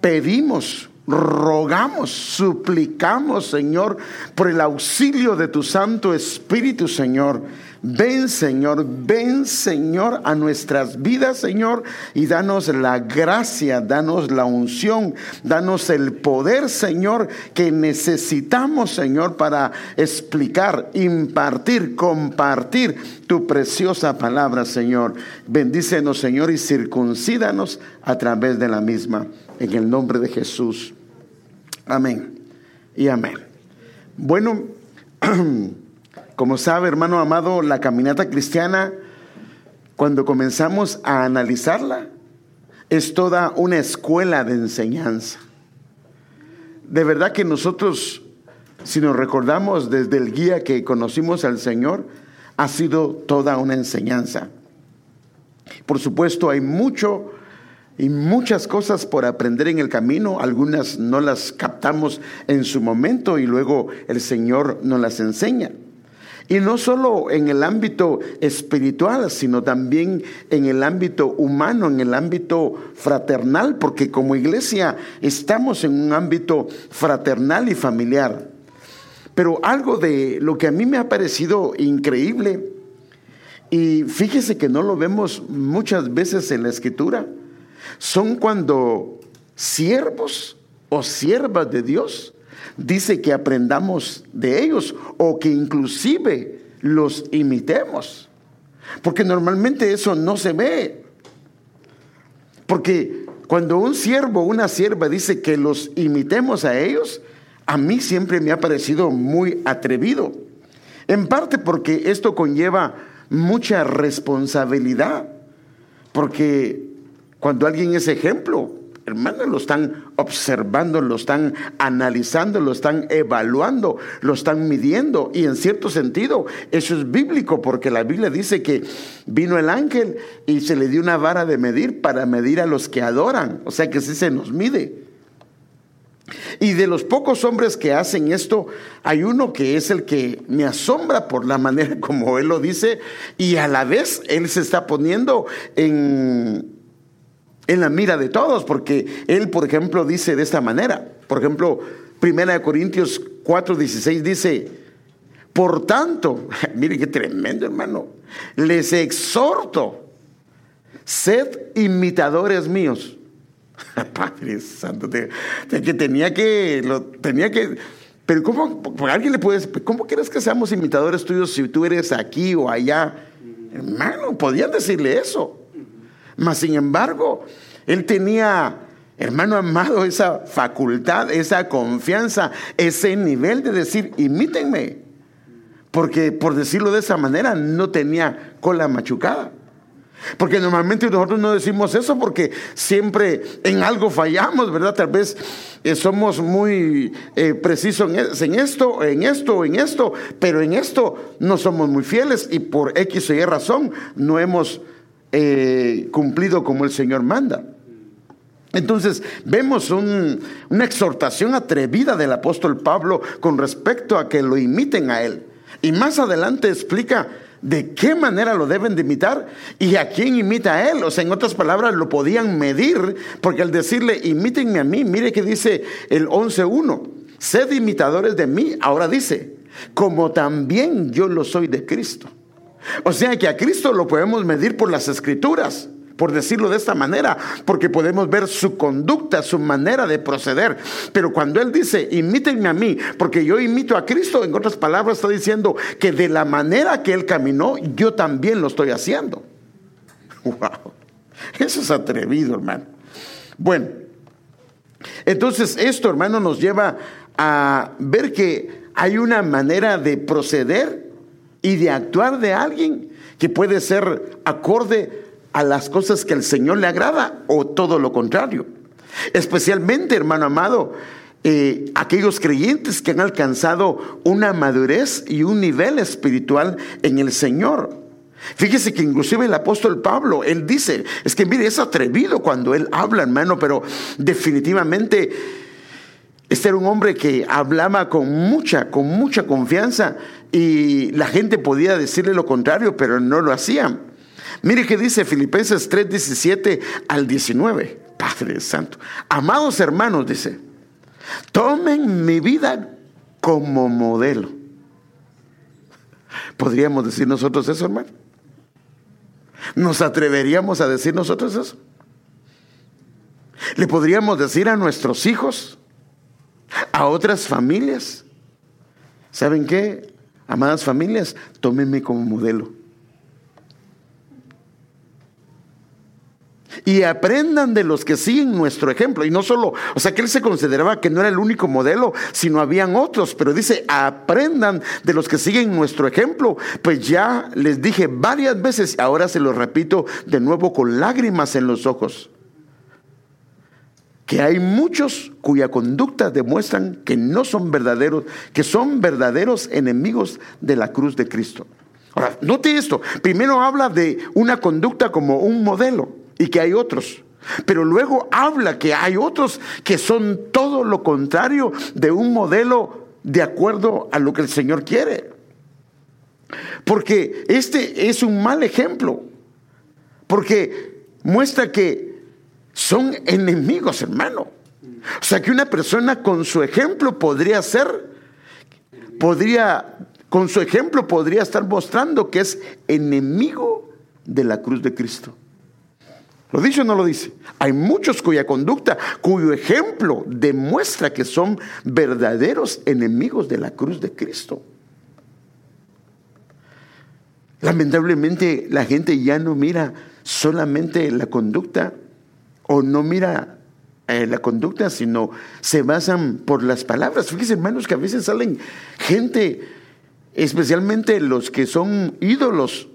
pedimos, rogamos, suplicamos, Señor, por el auxilio de tu Santo Espíritu, Señor Ven Señor, ven Señor a nuestras vidas, Señor, y danos la gracia, danos la unción, danos el poder, Señor, que necesitamos, Señor, para explicar, impartir, compartir tu preciosa palabra, Señor. Bendícenos, Señor, y circuncídanos a través de la misma. En el nombre de Jesús. Amén. Y amén. Bueno. Como sabe, hermano amado, la caminata cristiana, cuando comenzamos a analizarla, es toda una escuela de enseñanza. De verdad que nosotros, si nos recordamos desde el guía que conocimos al Señor, ha sido toda una enseñanza. Por supuesto, hay mucho y muchas cosas por aprender en el camino. Algunas no las captamos en su momento y luego el Señor nos las enseña. Y no solo en el ámbito espiritual, sino también en el ámbito humano, en el ámbito fraternal, porque como iglesia estamos en un ámbito fraternal y familiar. Pero algo de lo que a mí me ha parecido increíble, y fíjese que no lo vemos muchas veces en la escritura, son cuando siervos o siervas de Dios dice que aprendamos de ellos o que inclusive los imitemos. Porque normalmente eso no se ve. Porque cuando un siervo o una sierva dice que los imitemos a ellos, a mí siempre me ha parecido muy atrevido. En parte porque esto conlleva mucha responsabilidad. Porque cuando alguien es ejemplo, hermanos, lo están observando, lo están analizando, lo están evaluando, lo están midiendo. Y en cierto sentido, eso es bíblico, porque la Biblia dice que vino el ángel y se le dio una vara de medir para medir a los que adoran. O sea que sí se nos mide. Y de los pocos hombres que hacen esto, hay uno que es el que me asombra por la manera como él lo dice, y a la vez él se está poniendo en en la mira de todos, porque él, por ejemplo, dice de esta manera. Por ejemplo, Primera de Corintios 4:16 dice, por tanto, mire qué tremendo hermano, les exhorto, sed imitadores míos. Padre Santo, que tenía que, lo, tenía que, pero ¿cómo, alguien le puede ¿cómo quieres que seamos imitadores tuyos si tú eres aquí o allá? Hermano, podían decirle eso. Mas sin embargo, él tenía, hermano amado, esa facultad, esa confianza, ese nivel de decir, imítenme. Porque por decirlo de esa manera, no tenía cola machucada. Porque normalmente nosotros no decimos eso porque siempre en algo fallamos, ¿verdad? Tal vez eh, somos muy eh, precisos en, en, esto, en esto, en esto, pero en esto no somos muy fieles y por X o Y razón no hemos eh, cumplido como el Señor manda. Entonces vemos una exhortación atrevida del apóstol Pablo con respecto a que lo imiten a él. Y más adelante explica de qué manera lo deben de imitar y a quién imita a él. O sea, en otras palabras, lo podían medir, porque al decirle, imítenme a mí, mire que dice el 11.1, sed imitadores de mí, ahora dice, como también yo lo soy de Cristo. O sea que a Cristo lo podemos medir por las escrituras, por decirlo de esta manera, porque podemos ver su conducta, su manera de proceder. Pero cuando Él dice, imítenme a mí, porque yo imito a Cristo, en otras palabras está diciendo que de la manera que Él caminó, yo también lo estoy haciendo. Wow, eso es atrevido, hermano. Bueno, entonces esto, hermano, nos lleva a ver que hay una manera de proceder y de actuar de alguien que puede ser acorde a las cosas que al Señor le agrada o todo lo contrario. Especialmente, hermano amado, eh, aquellos creyentes que han alcanzado una madurez y un nivel espiritual en el Señor. Fíjese que inclusive el apóstol Pablo, él dice, es que mire, es atrevido cuando él habla, hermano, pero definitivamente este era un hombre que hablaba con mucha, con mucha confianza y la gente podía decirle lo contrario, pero no lo hacían. Mire que dice Filipenses 3, 17 al 19. Padre Santo. Amados hermanos, dice, tomen mi vida como modelo. ¿Podríamos decir nosotros eso, hermano? ¿Nos atreveríamos a decir nosotros eso? ¿Le podríamos decir a nuestros hijos, a otras familias? ¿Saben qué? Amadas familias, tómenme como modelo. y aprendan de los que siguen nuestro ejemplo. Y no solo, o sea que él se consideraba que no era el único modelo, sino habían otros, pero dice, aprendan de los que siguen nuestro ejemplo. Pues ya les dije varias veces, ahora se lo repito de nuevo con lágrimas en los ojos, que hay muchos cuya conducta demuestran que no son verdaderos, que son verdaderos enemigos de la cruz de Cristo. Ahora, note esto, primero habla de una conducta como un modelo y que hay otros. Pero luego habla que hay otros que son todo lo contrario de un modelo de acuerdo a lo que el Señor quiere. Porque este es un mal ejemplo. Porque muestra que son enemigos, hermano. O sea que una persona con su ejemplo podría ser, podría, con su ejemplo podría estar mostrando que es enemigo de la cruz de Cristo. ¿Lo dice o no lo dice? Hay muchos cuya conducta, cuyo ejemplo demuestra que son verdaderos enemigos de la cruz de Cristo. Lamentablemente la gente ya no mira solamente la conducta o no mira eh, la conducta, sino se basan por las palabras. Fíjense hermanos que a veces salen gente, especialmente los que son ídolos,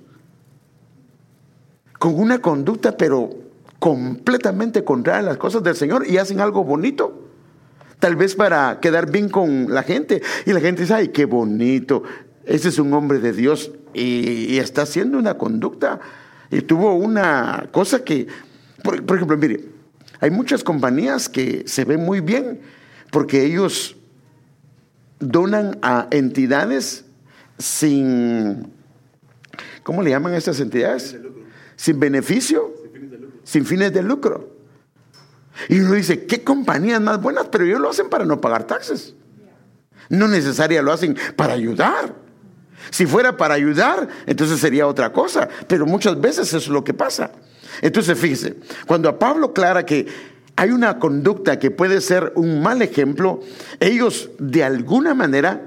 con una conducta pero completamente contraria a las cosas del Señor y hacen algo bonito. Tal vez para quedar bien con la gente. Y la gente dice, ay, qué bonito. Ese es un hombre de Dios y, está haciendo una conducta. Y tuvo una cosa que, por, por ejemplo, mire, hay muchas compañías que se ven muy bien porque ellos donan a entidades sin, ¿cómo le llaman a estas entidades? Sin beneficio sin fines de lucro. Y uno dice, ¿qué compañías más buenas? Pero ellos lo hacen para no pagar taxes. No necesaria lo hacen para ayudar. Si fuera para ayudar, entonces sería otra cosa. Pero muchas veces eso es lo que pasa. Entonces, fíjese, cuando a Pablo aclara que hay una conducta que puede ser un mal ejemplo, ellos de alguna manera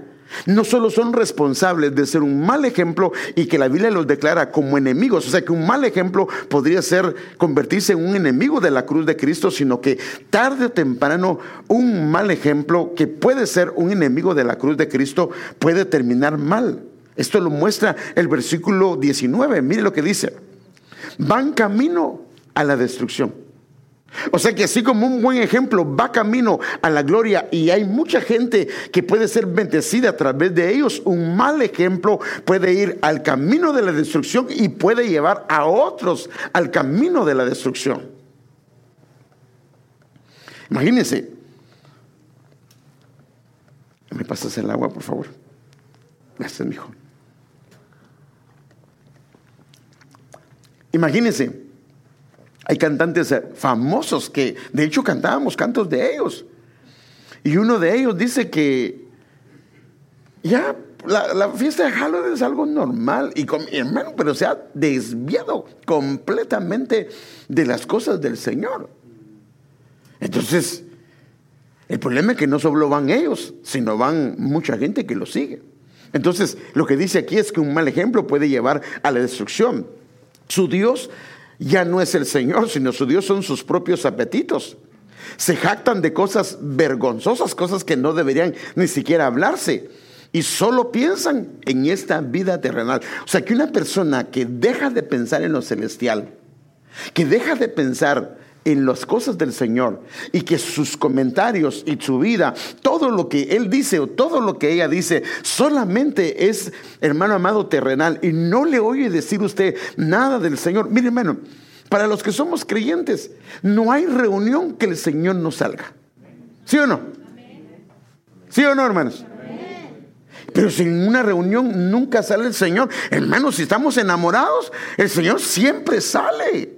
no solo son responsables de ser un mal ejemplo y que la Biblia los declara como enemigos, o sea que un mal ejemplo podría ser convertirse en un enemigo de la cruz de Cristo, sino que tarde o temprano un mal ejemplo que puede ser un enemigo de la cruz de Cristo puede terminar mal. Esto lo muestra el versículo 19, mire lo que dice, van camino a la destrucción. O sea que así como un buen ejemplo va camino a la gloria y hay mucha gente que puede ser bendecida a través de ellos, un mal ejemplo puede ir al camino de la destrucción y puede llevar a otros al camino de la destrucción. Imagínense. ¿Me pasas el agua, por favor? Gracias, hijo. Imagínense hay cantantes eh, famosos que, de hecho, cantábamos cantos de ellos. Y uno de ellos dice que ya la, fiesta de Halloween es algo normal. Y con, hermano, pero se ha desviado completamente de las cosas del Señor. Entonces, el problema es que no solo van ellos, sino van mucha gente que lo sigue. Entonces, lo que dice aquí es que un mal ejemplo puede llevar a la destrucción. Su Dios ya no es el Señor, sino su Dios son sus propios apetitos. Se jactan de cosas vergonzosas, cosas que no deberían ni siquiera hablarse. Y solo piensan en esta vida terrenal. O sea, que una persona que deja de pensar en lo celestial, que deja de pensar en las cosas del Señor y que sus comentarios y su vida, todo lo que él dice o todo lo que ella dice, solamente es, hermano amado, terrenal y no le oye decir usted nada del Señor. Mire, hermano, para los que somos creyentes, no hay reunión que el Señor no salga. ¿Sí o no? ¿Sí o no, hermanos? Pero sin una reunión nunca sale el Señor. Hermanos, si estamos enamorados, el Señor siempre sale.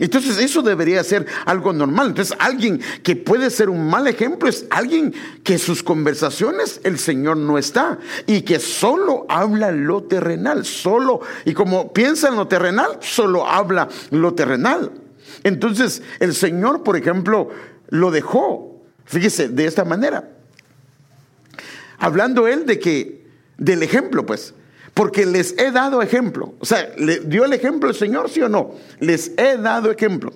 Entonces eso debería ser algo normal. Entonces alguien que puede ser un mal ejemplo es alguien que sus conversaciones el Señor no está y que solo habla lo terrenal, solo, y como piensa en lo terrenal, solo habla lo terrenal. Entonces el Señor, por ejemplo, lo dejó, fíjese, de esta manera. Hablando él de que, del ejemplo, pues, porque les he dado ejemplo. O sea, ¿le dio el ejemplo el Señor, sí o no? Les he dado ejemplo.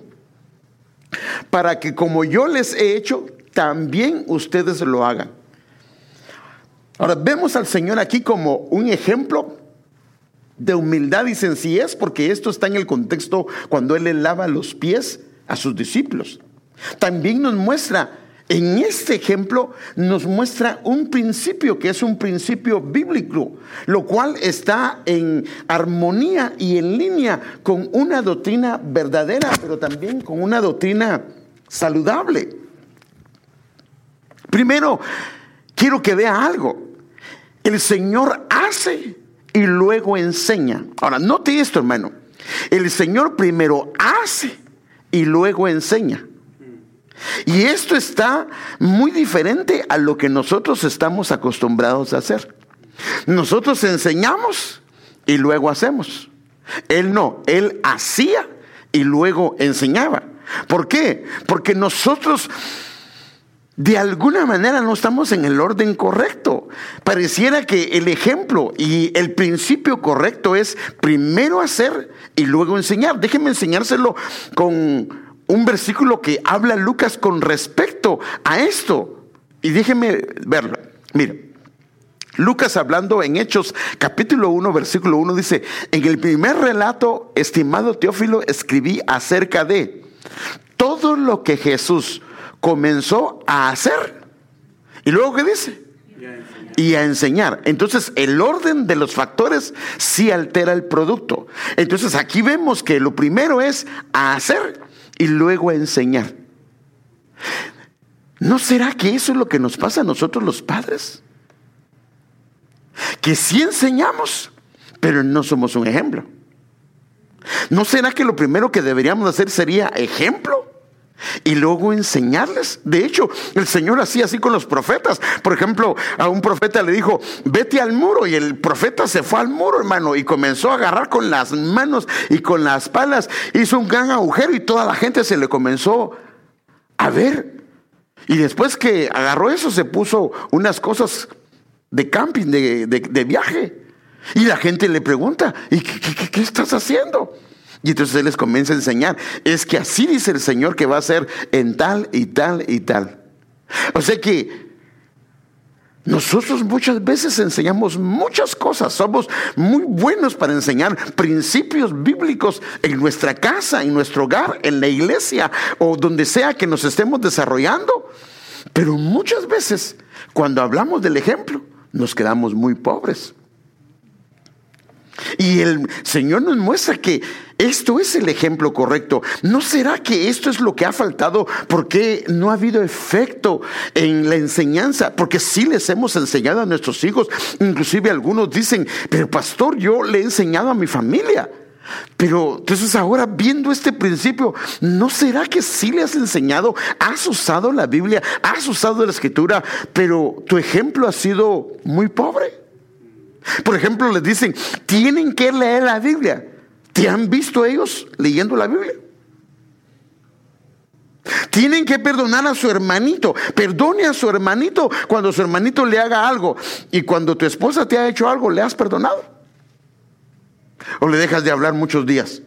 Para que como yo les he hecho, también ustedes lo hagan. Ahora, vemos al Señor aquí como un ejemplo de humildad y sencillez, porque esto está en el contexto cuando Él le lava los pies a sus discípulos. También nos muestra en este ejemplo nos muestra un principio que es un principio bíblico, lo cual está en armonía y en línea con una doctrina verdadera, pero también con una doctrina saludable. Primero, quiero que vea algo. El Señor hace y luego enseña. Ahora, note esto, hermano. El Señor primero hace y luego enseña. Y esto está muy diferente a lo que nosotros estamos acostumbrados a hacer. Nosotros enseñamos y luego hacemos. Él no, él hacía y luego enseñaba. ¿Por qué? Porque nosotros de alguna manera no estamos en el orden correcto. Pareciera que el ejemplo y el principio correcto es primero hacer y luego enseñar. Déjenme enseñárselo con un versículo que habla Lucas con respecto a esto. Y déjeme verlo. Mire, Lucas hablando en Hechos capítulo 1, versículo 1 dice, en el primer relato, estimado Teófilo, escribí acerca de todo lo que Jesús comenzó a hacer. Y luego, ¿qué dice? y a enseñar. Entonces, el orden de los factores sí altera el producto. Entonces, aquí vemos que lo primero es hacer y luego a enseñar. ¿No será que eso es lo que nos pasa a nosotros los padres? Que sí enseñamos, pero no somos un ejemplo. ¿No será que lo primero que deberíamos hacer sería ejemplo? Y luego enseñarles. De hecho, el Señor hacía así con los profetas. Por ejemplo, a un profeta le dijo, vete al muro. Y el profeta se fue al muro, hermano, y comenzó a agarrar con las manos y con las palas. Hizo un gran agujero y toda la gente se le comenzó a ver. Y después que agarró eso, se puso unas cosas de camping, de, viaje. Y la gente le pregunta, ¿y qué estás haciendo? Y entonces Él les comienza a enseñar. Es que así dice el Señor que va a ser en tal y tal y tal. O sea que nosotros muchas veces enseñamos muchas cosas. Somos muy buenos para enseñar principios bíblicos en nuestra casa, en nuestro hogar, en la iglesia o donde sea que nos estemos desarrollando. Pero muchas veces cuando hablamos del ejemplo nos quedamos muy pobres. Y el Señor nos muestra que esto es el ejemplo correcto. ¿No será que esto es lo que ha faltado? Porque no ha habido efecto en la enseñanza? Porque sí les hemos enseñado a nuestros hijos. Inclusive algunos dicen, pero pastor, yo le he enseñado a mi familia. Pero entonces ahora viendo este principio, ¿no será que sí le has enseñado? Has usado la Biblia, has usado la escritura, pero tu ejemplo ha sido muy pobre. Por ejemplo, les dicen, tienen que leer la Biblia. ¿Te han visto ellos leyendo la Biblia? Tienen que perdonar a su hermanito. Perdone a su hermanito cuando su hermanito le haga algo. Y cuando tu esposa te ha hecho algo, ¿le has perdonado? ¿O le dejas de hablar muchos días?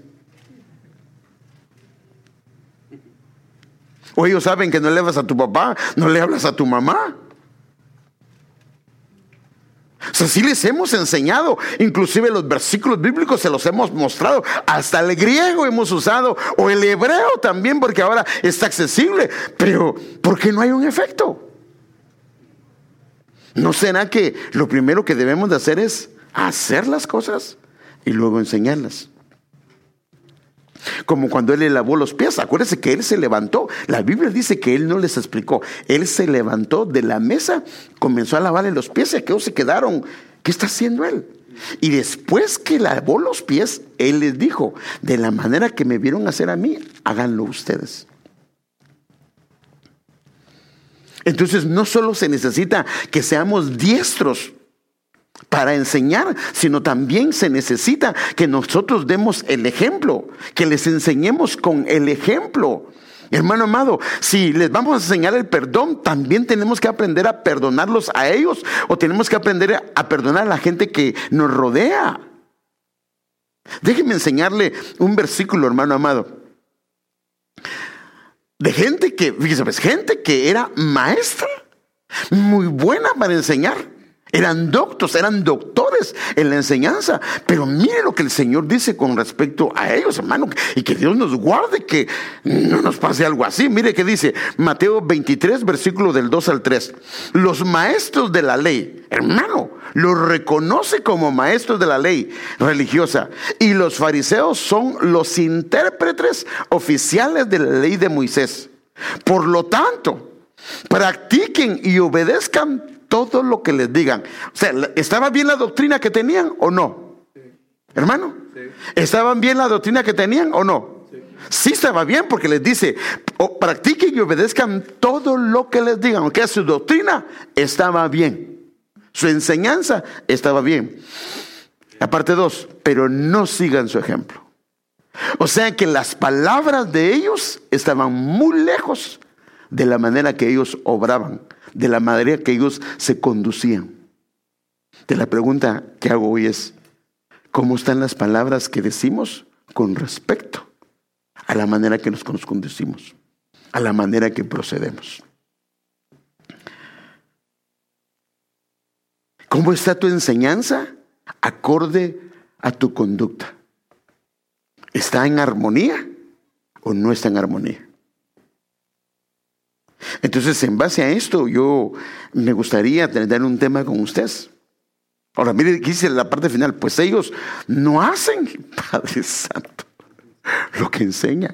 O ellos saben que no le hablas a tu papá, no le hablas a tu mamá. O sea, sí les hemos enseñado, inclusive los versículos bíblicos se los hemos mostrado, hasta el griego hemos usado, o el hebreo también, porque ahora está accesible, pero ¿por qué no hay un efecto? ¿No será que lo primero que debemos de hacer es hacer las cosas y luego enseñarlas? Como cuando él le lavó los pies. Acuérdense que él se levantó. La Biblia dice que él no les explicó. Él se levantó de la mesa, comenzó a lavarle los pies y aquellos se quedaron. ¿Qué está haciendo él? Y después que lavó los pies, él les dijo, de la manera que me vieron hacer a mí, háganlo ustedes. Entonces no solo se necesita que seamos diestros para enseñar, sino también se necesita que nosotros demos el ejemplo, que les enseñemos con el ejemplo. Hermano amado, si les vamos a enseñar el perdón, también tenemos que aprender a perdonarlos a ellos o tenemos que aprender a perdonar a la gente que nos rodea. Déjenme enseñarle un versículo, hermano amado. De gente que, fíjese, pues, gente que era maestra, muy buena para enseñar. Eran doctos, eran doctores en la enseñanza. Pero mire lo que el Señor dice con respecto a ellos, hermano. Y que Dios nos guarde que no nos pase algo así. Mire que dice Mateo 23, versículo del 2 al 3. Los maestros de la ley, hermano, los reconoce como maestros de la ley religiosa. Y los fariseos son los intérpretes oficiales de la ley de Moisés. Por lo tanto, practiquen y obedezcan todo lo que les digan. O sea, ¿estaba bien la doctrina que tenían o no? Hermano, ¿estaban bien la doctrina que tenían o no? Sí. estaba bien porque les dice, practiquen y obedezcan todo lo que les digan, aunque su doctrina estaba bien, su enseñanza estaba bien. Aparte dos, pero no sigan su ejemplo. O sea que las palabras de ellos estaban muy lejos de la manera que ellos obraban de la manera que ellos se conducían. De la pregunta que hago hoy es, ¿cómo están las palabras que decimos con respecto a la manera que nos conducimos, a la manera que procedemos? ¿Cómo está tu enseñanza acorde a tu conducta? ¿Está en armonía o no está en armonía? Entonces, en base a esto, yo me gustaría tener un tema con ustedes. Ahora, mire, dice la parte final, pues ellos no hacen, Padre Santo, lo que enseñan.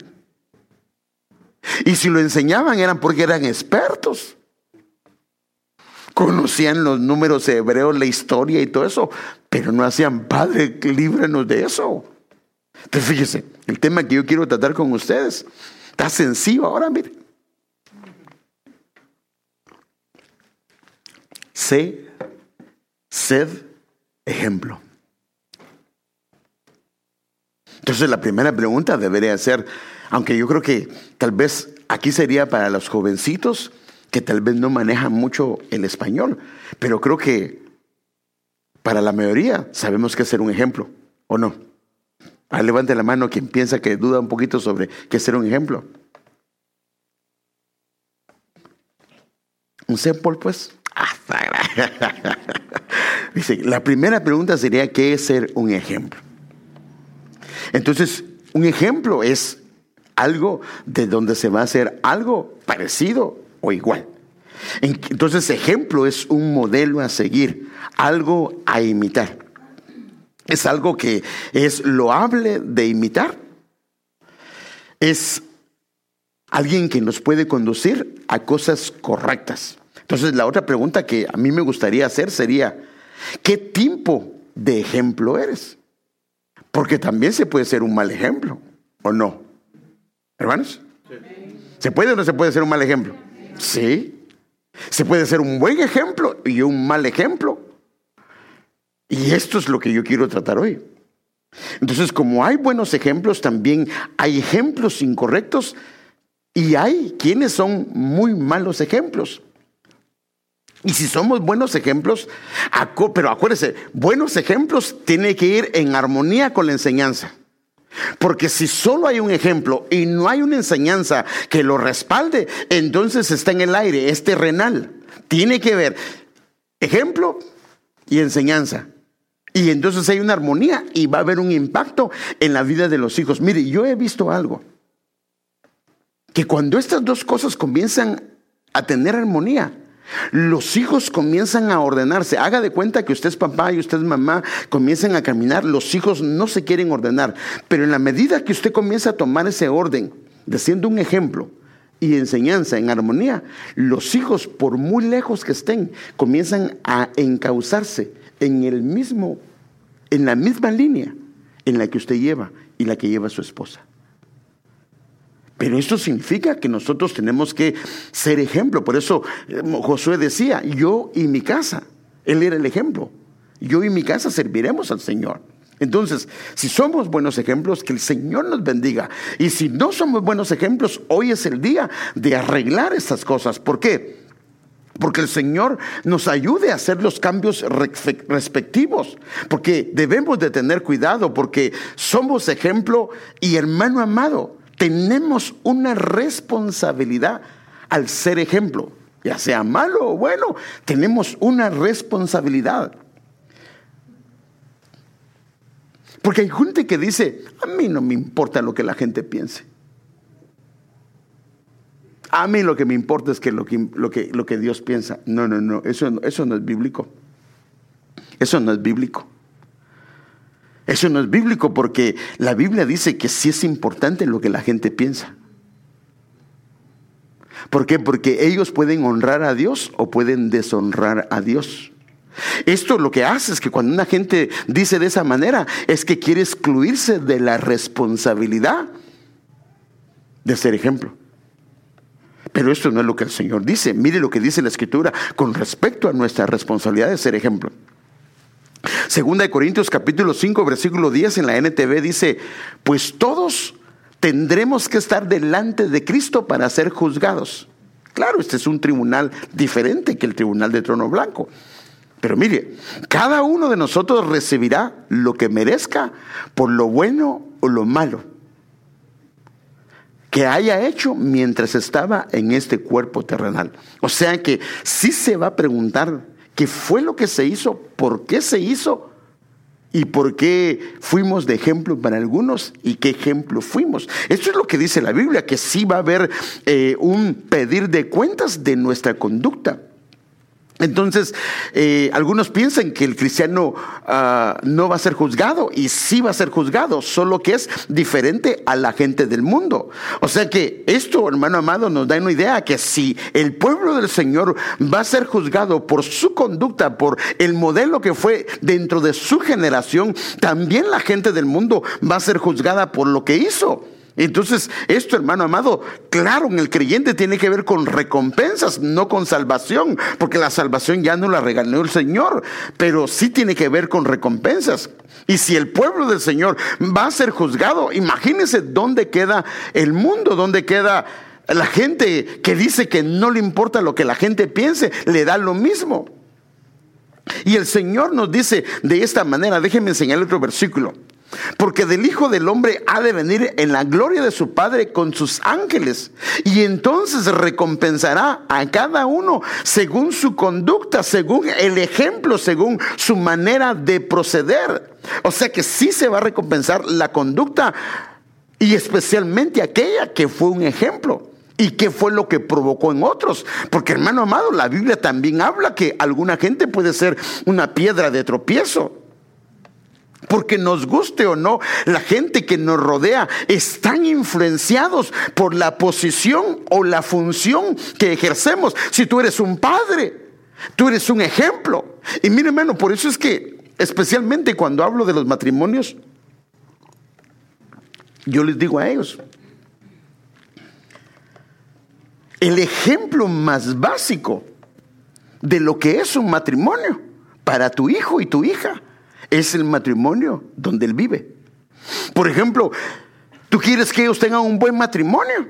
Y si lo enseñaban eran porque eran expertos. Conocían los números hebreos, la historia y todo eso, pero no hacían, Padre, líbrenos de eso. Entonces, fíjese, el tema que yo quiero tratar con ustedes está sencillo ahora, mire. Sé, sed ejemplo. Entonces la primera pregunta debería ser, aunque yo creo que tal vez aquí sería para los jovencitos que tal vez no manejan mucho el español, pero creo que para la mayoría sabemos que ser un ejemplo, ¿o no? Ah, levante la mano quien piensa que duda un poquito sobre qué ser un ejemplo. Un sample, pues. Dice, la primera pregunta sería, ¿qué es ser un ejemplo? Entonces, un ejemplo es algo de donde se va a hacer algo parecido o igual. Entonces, ejemplo es un modelo a seguir, algo a imitar. Es algo que es loable de imitar. Es alguien que nos puede conducir a cosas correctas. Entonces la otra pregunta que a mí me gustaría hacer sería, ¿qué tipo de ejemplo eres? Porque también se puede ser un mal ejemplo, ¿o no? Hermanos, ¿se puede o no se puede ser un mal ejemplo? Sí. Se puede ser un buen ejemplo y un mal ejemplo. Y esto es lo que yo quiero tratar hoy. Entonces, como hay buenos ejemplos, también hay ejemplos incorrectos y hay quienes son muy malos ejemplos. Y si somos buenos ejemplos, pero acuérdese, buenos ejemplos tienen que ir en armonía con la enseñanza. Porque si solo hay un ejemplo y no hay una enseñanza que lo respalde, entonces está en el aire, es terrenal. Tiene que ver ejemplo y enseñanza. Y entonces hay una armonía y va a haber un impacto en la vida de los hijos. Mire, yo he visto algo. Que cuando estas dos cosas comienzan a tener armonía, los hijos comienzan a ordenarse. Haga de cuenta que usted es papá y usted es mamá, comienzan a caminar. Los hijos no se quieren ordenar. Pero en la medida que usted comienza a tomar ese orden, de siendo un ejemplo y enseñanza en armonía, los hijos, por muy lejos que estén, comienzan a encauzarse en el mismo en la misma línea en la que usted lleva y la que lleva su esposa. Pero esto significa que nosotros tenemos que ser ejemplo. Por eso eh, Josué decía, yo y mi casa, él era el ejemplo. Yo y mi casa serviremos al Señor. Entonces, si somos buenos ejemplos, que el Señor nos bendiga. Y si no somos buenos ejemplos, hoy es el día de arreglar estas cosas. ¿Por qué? Porque el Señor nos ayude a hacer los cambios respectivos. Porque debemos de tener cuidado, porque somos ejemplo y hermano amado, tenemos una responsabilidad al ser ejemplo. Ya sea malo o bueno, tenemos una responsabilidad. Porque hay gente que dice, a mí no me importa lo que la gente piense. A mí lo que me importa es que lo que, lo que, lo que Dios piensa. No, no, no, eso, eso no es bíblico. Eso no es bíblico. Eso no es bíblico porque la Biblia dice que sí es importante lo que la gente piensa. ¿Por qué? Porque ellos pueden honrar a Dios o pueden deshonrar a Dios. Esto lo que hace es que cuando una gente dice de esa manera es que quiere excluirse de la responsabilidad de ser ejemplo. Pero esto no es lo que el Señor dice. Mire lo que dice la Escritura con respecto a nuestra responsabilidad de ser ejemplo. Segunda de Corintios capítulo 5 versículo 10 en la NTV dice, pues todos tendremos que estar delante de Cristo para ser juzgados. Claro, este es un tribunal diferente que el tribunal de trono blanco. Pero mire, cada uno de nosotros recibirá lo que merezca por lo bueno o lo malo que haya hecho mientras estaba en este cuerpo terrenal. O sea que sí se va a preguntar qué fue lo que se hizo, por qué se hizo y por qué fuimos de ejemplo para algunos y qué ejemplo fuimos. Esto es lo que dice la Biblia, que sí va a haber eh, un pedir de cuentas de nuestra conducta. Entonces, eh, algunos piensan que el cristiano ah, no va a ser juzgado y sí va a ser juzgado, solo que es diferente a la gente del mundo. O sea que esto, hermano amado, nos da una idea que si el pueblo del Señor va a ser juzgado por su conducta, por el modelo que fue dentro de su generación, también la gente del mundo va a ser juzgada por lo que hizo. Entonces, esto, hermano amado, claro, en el creyente tiene que ver con recompensas, no con salvación, porque la salvación ya no la regaló el Señor, pero sí tiene que ver con recompensas. Y si el pueblo del Señor va a ser juzgado, imagínense dónde queda el mundo, dónde queda la gente que dice que no le importa lo que la gente piense, le da lo mismo. Y el Señor nos dice de esta manera, déjenme enseñar otro versículo. Porque del Hijo del Hombre ha de venir en la gloria de su Padre con sus ángeles. Y entonces recompensará a cada uno según su conducta, según el ejemplo, según su manera de proceder. O sea que sí se va a recompensar la conducta y especialmente aquella que fue un ejemplo. ¿Y qué fue lo que provocó en otros? Porque hermano amado, la Biblia también habla que alguna gente puede ser una piedra de tropiezo. Porque nos guste o no, la gente que nos rodea están influenciados por la posición o la función que ejercemos. Si tú eres un padre, tú eres un ejemplo. Y mire, hermano, por eso es que, especialmente cuando hablo de los matrimonios, yo les digo a ellos, el ejemplo más básico de lo que es un matrimonio para tu hijo y tu hija es el matrimonio donde él vive. Por ejemplo, tú quieres que ellos tengan un buen matrimonio.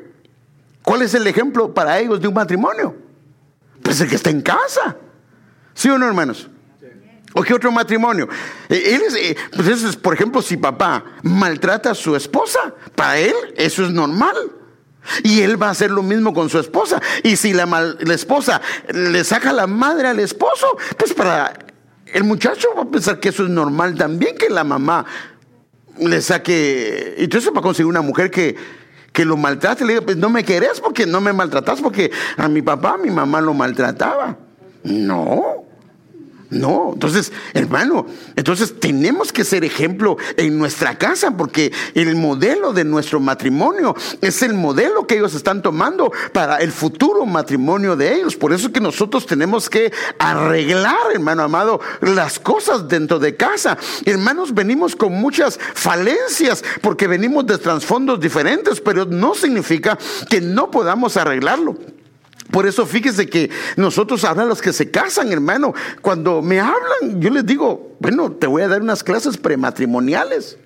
¿Cuál es el ejemplo para ellos de un matrimonio? Pues el que está en casa. ¿Sí o no, hermanos? ¿O qué otro matrimonio? Eh, él es, eh, pues por ejemplo, si papá maltrata a su esposa, para él eso es normal. Y él va a hacer lo mismo con su esposa. Y si la, la esposa le saca la madre al esposo, pues para el muchacho va a pensar que eso es normal también, que la mamá le saque. Entonces, para conseguir una mujer que, que lo maltrate, le diga, pues no me querés porque no me maltratas, porque a mi papá, a mi mamá lo maltrataba. No. No, entonces, hermano, entonces tenemos que ser ejemplo en nuestra casa porque el modelo de nuestro matrimonio es el modelo que ellos están tomando para el futuro matrimonio de ellos. Por eso es que nosotros tenemos que arreglar, hermano amado, las cosas dentro de casa. Hermanos, venimos con muchas falencias porque venimos de trasfondos diferentes, pero no significa que no podamos arreglarlo. Por eso fíjese que nosotros ahora los que se casan, hermano, cuando me hablan, yo les digo, bueno, te voy a dar unas clases prematrimoniales.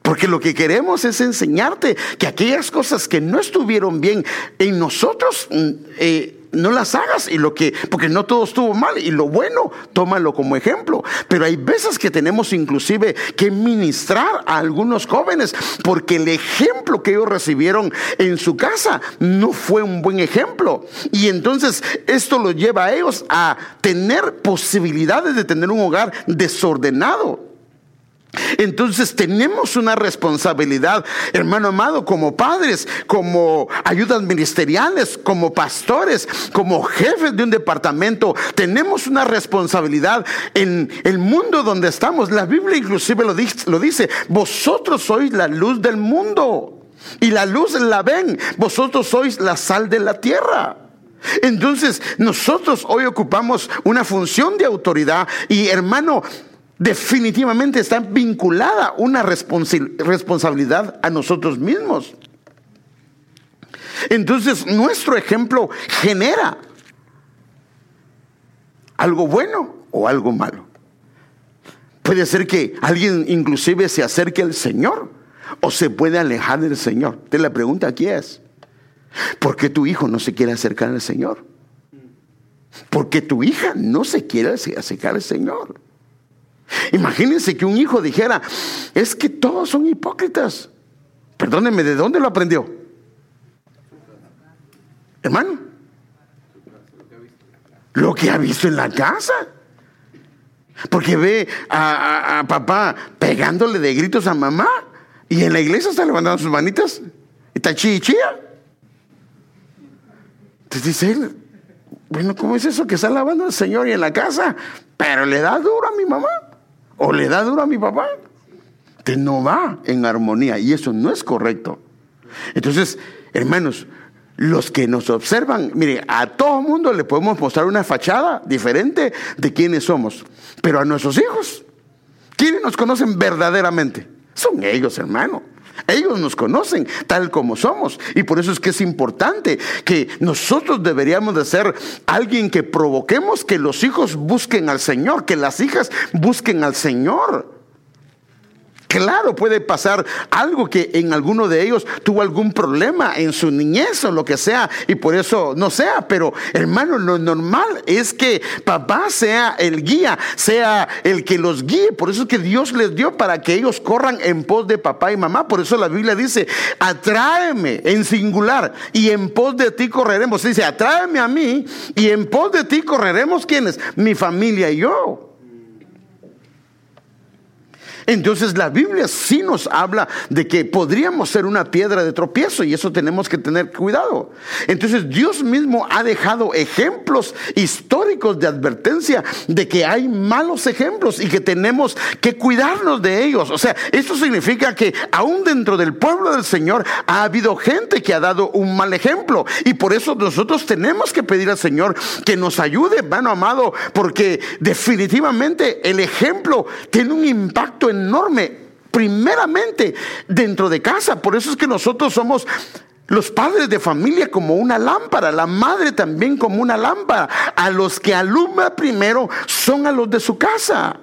Porque lo que queremos es enseñarte que aquellas cosas que no estuvieron bien en nosotros, mm, eh, no las hagas y lo que, porque no todo estuvo mal y lo bueno, tómalo como ejemplo. Pero hay veces que tenemos inclusive que ministrar a algunos jóvenes porque el ejemplo que ellos recibieron en su casa no fue un buen ejemplo. Y entonces esto los lleva a ellos a tener posibilidades de tener un hogar desordenado. Entonces tenemos una responsabilidad, hermano amado, como padres, como ayudas ministeriales, como pastores, como jefes de un departamento. Tenemos una responsabilidad en el mundo donde estamos. La Biblia inclusive lo dice, lo dice vosotros sois la luz del mundo. Y la luz la ven, vosotros sois la sal de la tierra. Entonces nosotros hoy ocupamos una función de autoridad y hermano, definitivamente está vinculada una responsabilidad a nosotros mismos. Entonces nuestro ejemplo genera algo bueno o algo malo. Puede ser que alguien inclusive se acerque al Señor o se puede alejar del Señor. Te la pregunta aquí es, ¿por qué tu hijo no se quiere acercar al Señor? ¿Por qué tu hija no se quiere acercar al Señor? Imagínense que un hijo dijera, es que todos son hipócritas. Perdónenme, ¿de dónde lo aprendió? Hermano, lo que ha visto en la casa. Porque ve a, papá pegándole de gritos a mamá y en la iglesia está levantando sus manitas está chía. Entonces dice bueno, ¿cómo es eso que está lavando al Señor y en la casa? Pero le da duro a mi mamá o le da duro a mi papá. Te no va en armonía y eso no es correcto. Entonces, hermanos, los que nos observan, mire, a todo mundo le podemos mostrar una fachada diferente de quiénes somos, pero a nuestros hijos, ¿quiénes nos conocen verdaderamente? Son ellos, hermano. Ellos nos conocen tal como somos. Y por eso es que es importante que nosotros deberíamos de ser alguien que provoquemos que los hijos busquen al Señor, que las hijas busquen al Señor. Claro, puede pasar algo que en alguno de ellos tuvo algún problema en su niñez o lo que sea, y por eso no sea, pero hermano, lo normal es que papá sea el guía, sea el que los guíe. Por eso es que Dios les dio para que ellos corran en pos de papá y mamá. Por eso la Biblia dice, atráeme en singular y en pos de ti correremos. Dice, atráeme a mí y en pos de ti correremos quienes, mi familia y yo. Entonces la Biblia sí nos habla de que podríamos ser una piedra de tropiezo y eso tenemos que tener cuidado. Entonces Dios mismo ha dejado ejemplos históricos de advertencia de que hay malos ejemplos y que tenemos que cuidarnos de ellos. O sea, esto significa que aún dentro del pueblo del Señor ha habido gente que ha dado un mal ejemplo y por eso nosotros tenemos que pedir al Señor que nos ayude, hermano amado, porque definitivamente el ejemplo tiene un impacto en enorme, primeramente dentro de casa. Por eso es que nosotros somos los padres de familia como una lámpara, la madre también como una lámpara. A los que alumbra primero son a los de su casa.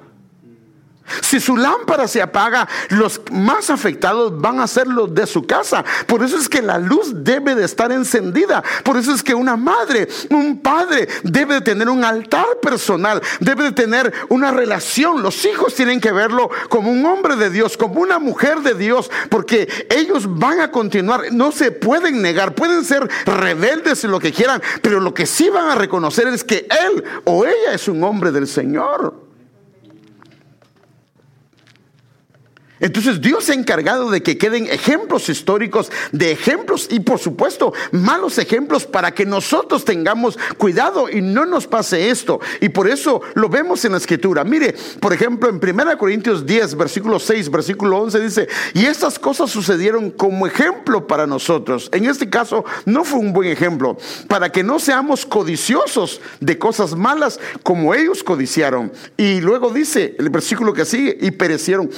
Si su lámpara se apaga, los más afectados van a ser los de su casa. Por eso es que la luz debe de estar encendida. Por eso es que una madre, un padre debe de tener un altar personal, debe de tener una relación. Los hijos tienen que verlo como un hombre de Dios, como una mujer de Dios, porque ellos van a continuar, no se pueden negar, pueden ser rebeldes y lo que quieran, pero lo que sí van a reconocer es que él o ella es un hombre del Señor. Entonces Dios se ha encargado de que queden ejemplos históricos, de ejemplos y por supuesto malos ejemplos para que nosotros tengamos cuidado y no nos pase esto. Y por eso lo vemos en la escritura. Mire, por ejemplo, en 1 Corintios 10, versículo 6, versículo 11 dice, y estas cosas sucedieron como ejemplo para nosotros. En este caso no fue un buen ejemplo, para que no seamos codiciosos de cosas malas como ellos codiciaron. Y luego dice el versículo que sigue, y perecieron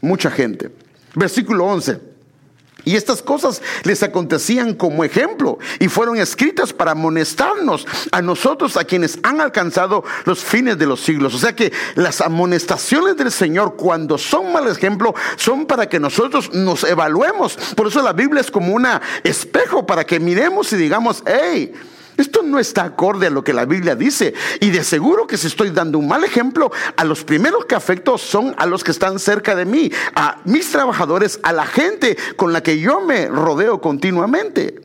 mucha gente. Versículo 11. Y estas cosas les acontecían como ejemplo y fueron escritas para amonestarnos a nosotros, a quienes han alcanzado los fines de los siglos. O sea que las amonestaciones del Señor cuando son mal ejemplo son para que nosotros nos evaluemos. Por eso la Biblia es como un espejo para que miremos y digamos, hey, esto no está acorde a lo que la Biblia dice. Y de seguro que si estoy dando un mal ejemplo, a los primeros que afecto son a los que están cerca de mí, a mis trabajadores, a la gente con la que yo me rodeo continuamente.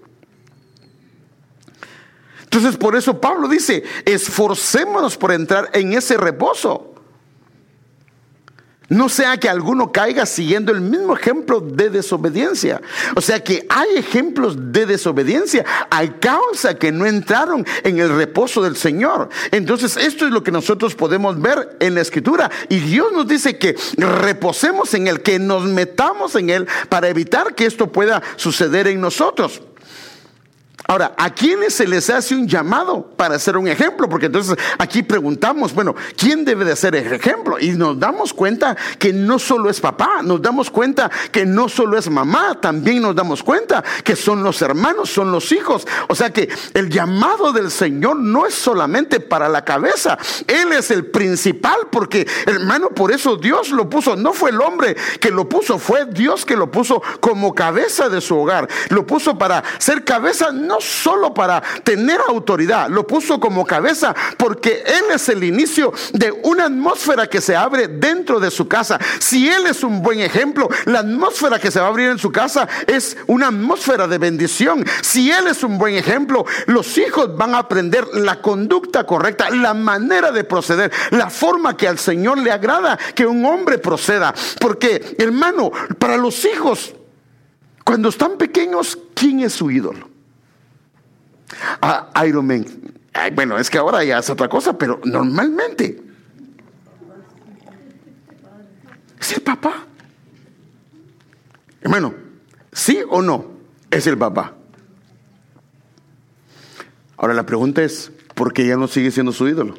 Entonces por eso Pablo dice, esforcémonos por entrar en ese reposo. No sea que alguno caiga siguiendo el mismo ejemplo de desobediencia. O sea que hay ejemplos de desobediencia a causa que no entraron en el reposo del Señor. Entonces esto es lo que nosotros podemos ver en la escritura. Y Dios nos dice que reposemos en Él, que nos metamos en Él para evitar que esto pueda suceder en nosotros. Ahora, ¿a quiénes se les hace un llamado para ser un ejemplo? Porque entonces aquí preguntamos, bueno, ¿quién debe de ser el ejemplo? Y nos damos cuenta que no solo es papá, nos damos cuenta que no solo es mamá, también nos damos cuenta que son los hermanos, son los hijos. O sea que el llamado del Señor no es solamente para la cabeza, Él es el principal, porque hermano, por eso Dios lo puso, no fue el hombre que lo puso, fue Dios que lo puso como cabeza de su hogar, lo puso para ser cabeza, solo para tener autoridad, lo puso como cabeza porque Él es el inicio de una atmósfera que se abre dentro de su casa. Si Él es un buen ejemplo, la atmósfera que se va a abrir en su casa es una atmósfera de bendición. Si Él es un buen ejemplo, los hijos van a aprender la conducta correcta, la manera de proceder, la forma que al Señor le agrada que un hombre proceda. Porque, hermano, para los hijos, cuando están pequeños, ¿quién es su ídolo? A Iron Man. bueno, es que ahora ya es otra cosa, pero normalmente es el papá. Hermano, ¿sí o no es el papá? Ahora la pregunta es, ¿por qué ya no sigue siendo su ídolo?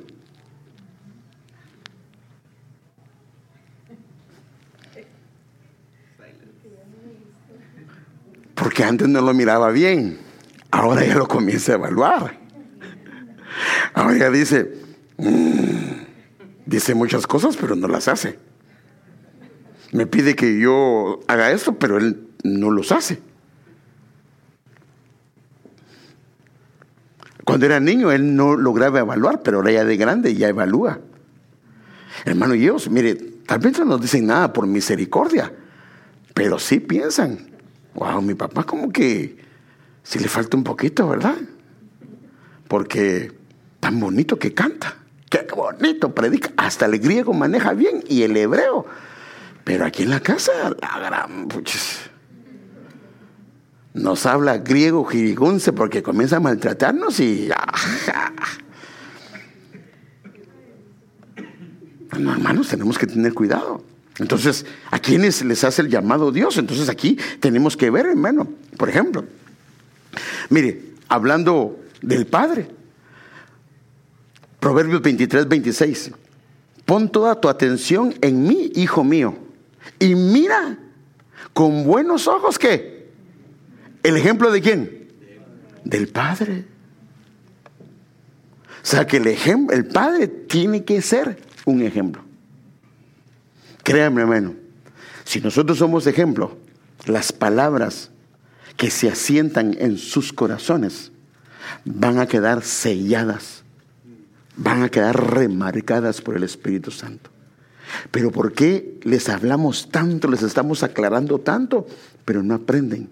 Porque antes no lo miraba bien. Ahora ya lo comienza a evaluar. Ahora ya dice, mm, dice muchas cosas, pero no las hace. Me pide que yo haga esto, pero él no los hace. Cuando era niño él no lograba evaluar, pero ahora ya de grande ya evalúa. Hermano Dios, mire, tal vez no nos dicen nada por misericordia, pero sí piensan, wow, mi papá como que si le falta un poquito, ¿verdad? Porque tan bonito que canta, qué bonito predica, hasta el griego maneja bien y el hebreo. Pero aquí en la casa, la gran nos habla griego jirigunce porque comienza a maltratarnos y bueno, hermanos, tenemos que tener cuidado. Entonces, ¿a quiénes les hace el llamado Dios? Entonces aquí tenemos que ver, hermano. Por ejemplo, Mire, hablando del Padre, Proverbios 23, 26. Pon toda tu atención en mí, hijo mío, y mira con buenos ojos que el ejemplo de quién? Del Padre. O sea que el ejemplo, el Padre tiene que ser un ejemplo. Créanme, hermano, si nosotros somos ejemplo, las palabras que se asientan en sus corazones van a quedar selladas, van a quedar remarcadas por el Espíritu Santo. Pero ¿por qué les hablamos tanto, les estamos aclarando tanto, pero no aprenden?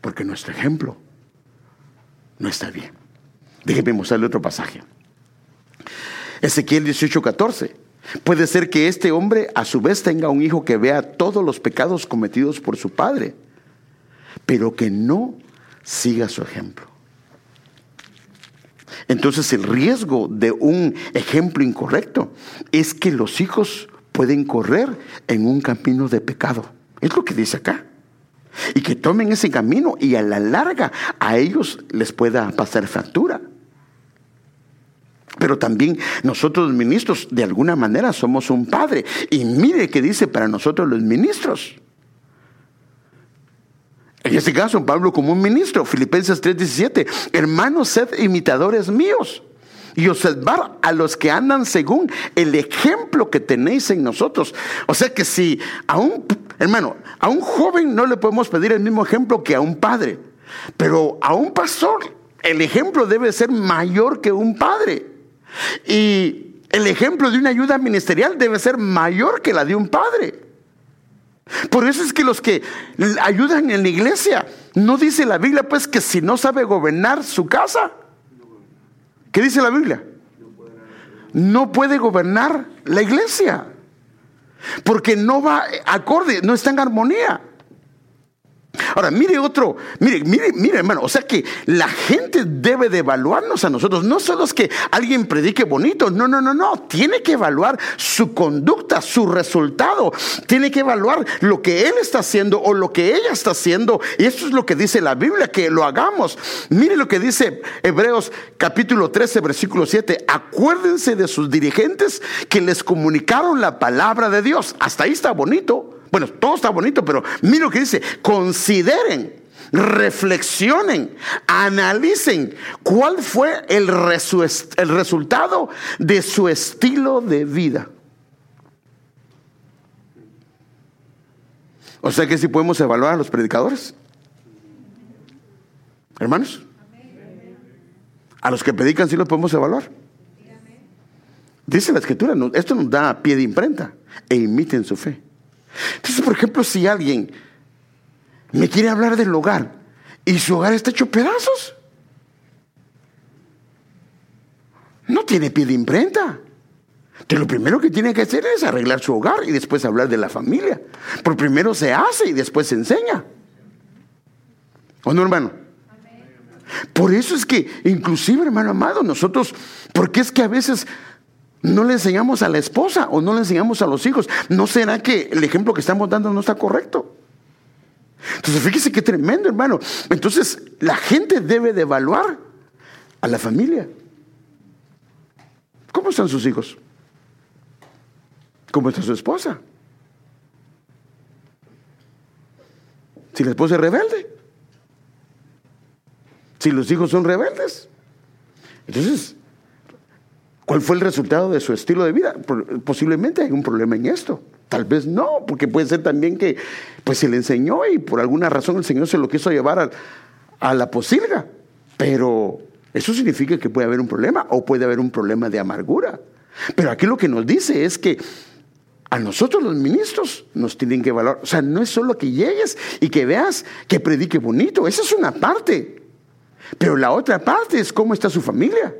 Porque nuestro ejemplo no está bien. Déjenme mostrarle otro pasaje. Ezequiel 18, 14. Puede ser que este hombre a su vez tenga un hijo que vea todos los pecados cometidos por su padre, pero que no siga su ejemplo. Entonces el riesgo de un ejemplo incorrecto es que los hijos pueden correr en un camino de pecado. Es lo que dice acá. Y que tomen ese camino y a la larga a ellos les pueda pasar factura. Pero también nosotros los ministros de alguna manera somos un padre. Y mire qué dice para nosotros los ministros. En este caso, Pablo como un ministro, Filipenses 3:17, hermanos, sed imitadores míos y observar a los que andan según el ejemplo que tenéis en nosotros. O sea que si a un, hermano, a un joven no le podemos pedir el mismo ejemplo que a un padre, pero a un pastor el ejemplo debe ser mayor que un padre. Y el ejemplo de una ayuda ministerial debe ser mayor que la de un padre. Por eso es que los que ayudan en la iglesia, no dice la Biblia pues que si no sabe gobernar su casa, ¿qué dice la Biblia? No puede gobernar la iglesia, porque no va acorde, no está en armonía. Ahora, mire otro, mire, mire, mire, hermano, o sea que la gente debe de evaluarnos a nosotros. No solo es que alguien predique bonito, no, no, no, no. Tiene que evaluar su conducta, su resultado. Tiene que evaluar lo que él está haciendo o lo que ella está haciendo. Y eso es lo que dice la Biblia, que lo hagamos. Mire lo que dice Hebreos capítulo 13, versículo 7. Acuérdense de sus dirigentes que les comunicaron la palabra de Dios. Hasta ahí está bonito. Bueno, todo está bonito, pero mira lo que dice, consideren, reflexionen, analicen cuál fue el, el resultado de su estilo de vida. O sea que si podemos evaluar a los predicadores. Hermanos. A los que predican sí los podemos evaluar. Dice la escritura, esto nos da pie de imprenta e imiten su fe. Entonces, por ejemplo, si alguien me quiere hablar del hogar y su hogar está hecho pedazos, no tiene pie de imprenta. Entonces, lo primero que tiene que hacer es arreglar su hogar y después hablar de la familia. Por primero se hace y después se enseña. ¿O no, hermano? Por eso es que, inclusive, hermano amado, nosotros, porque es que a veces no le enseñamos a la esposa o no le enseñamos a los hijos. ¿No será que el ejemplo que estamos dando no está correcto? Entonces, fíjese qué tremendo, hermano. Entonces, la gente debe de evaluar a la familia. ¿Cómo están sus hijos? ¿Cómo está su esposa? Si la esposa es rebelde. Si los hijos son rebeldes. Entonces, ¿Cuál fue el resultado de su estilo de vida? Posiblemente hay un problema en esto. Tal vez no, porque puede ser también que pues se le enseñó y por alguna razón el Señor se lo quiso llevar a, a la posilga. Pero eso significa que puede haber un problema o puede haber un problema de amargura. Pero aquí lo que nos dice es que a nosotros los ministros nos tienen que valorar. O sea, no es solo que llegues y que veas que predique bonito. Esa es una parte. Pero la otra parte es cómo está su familia.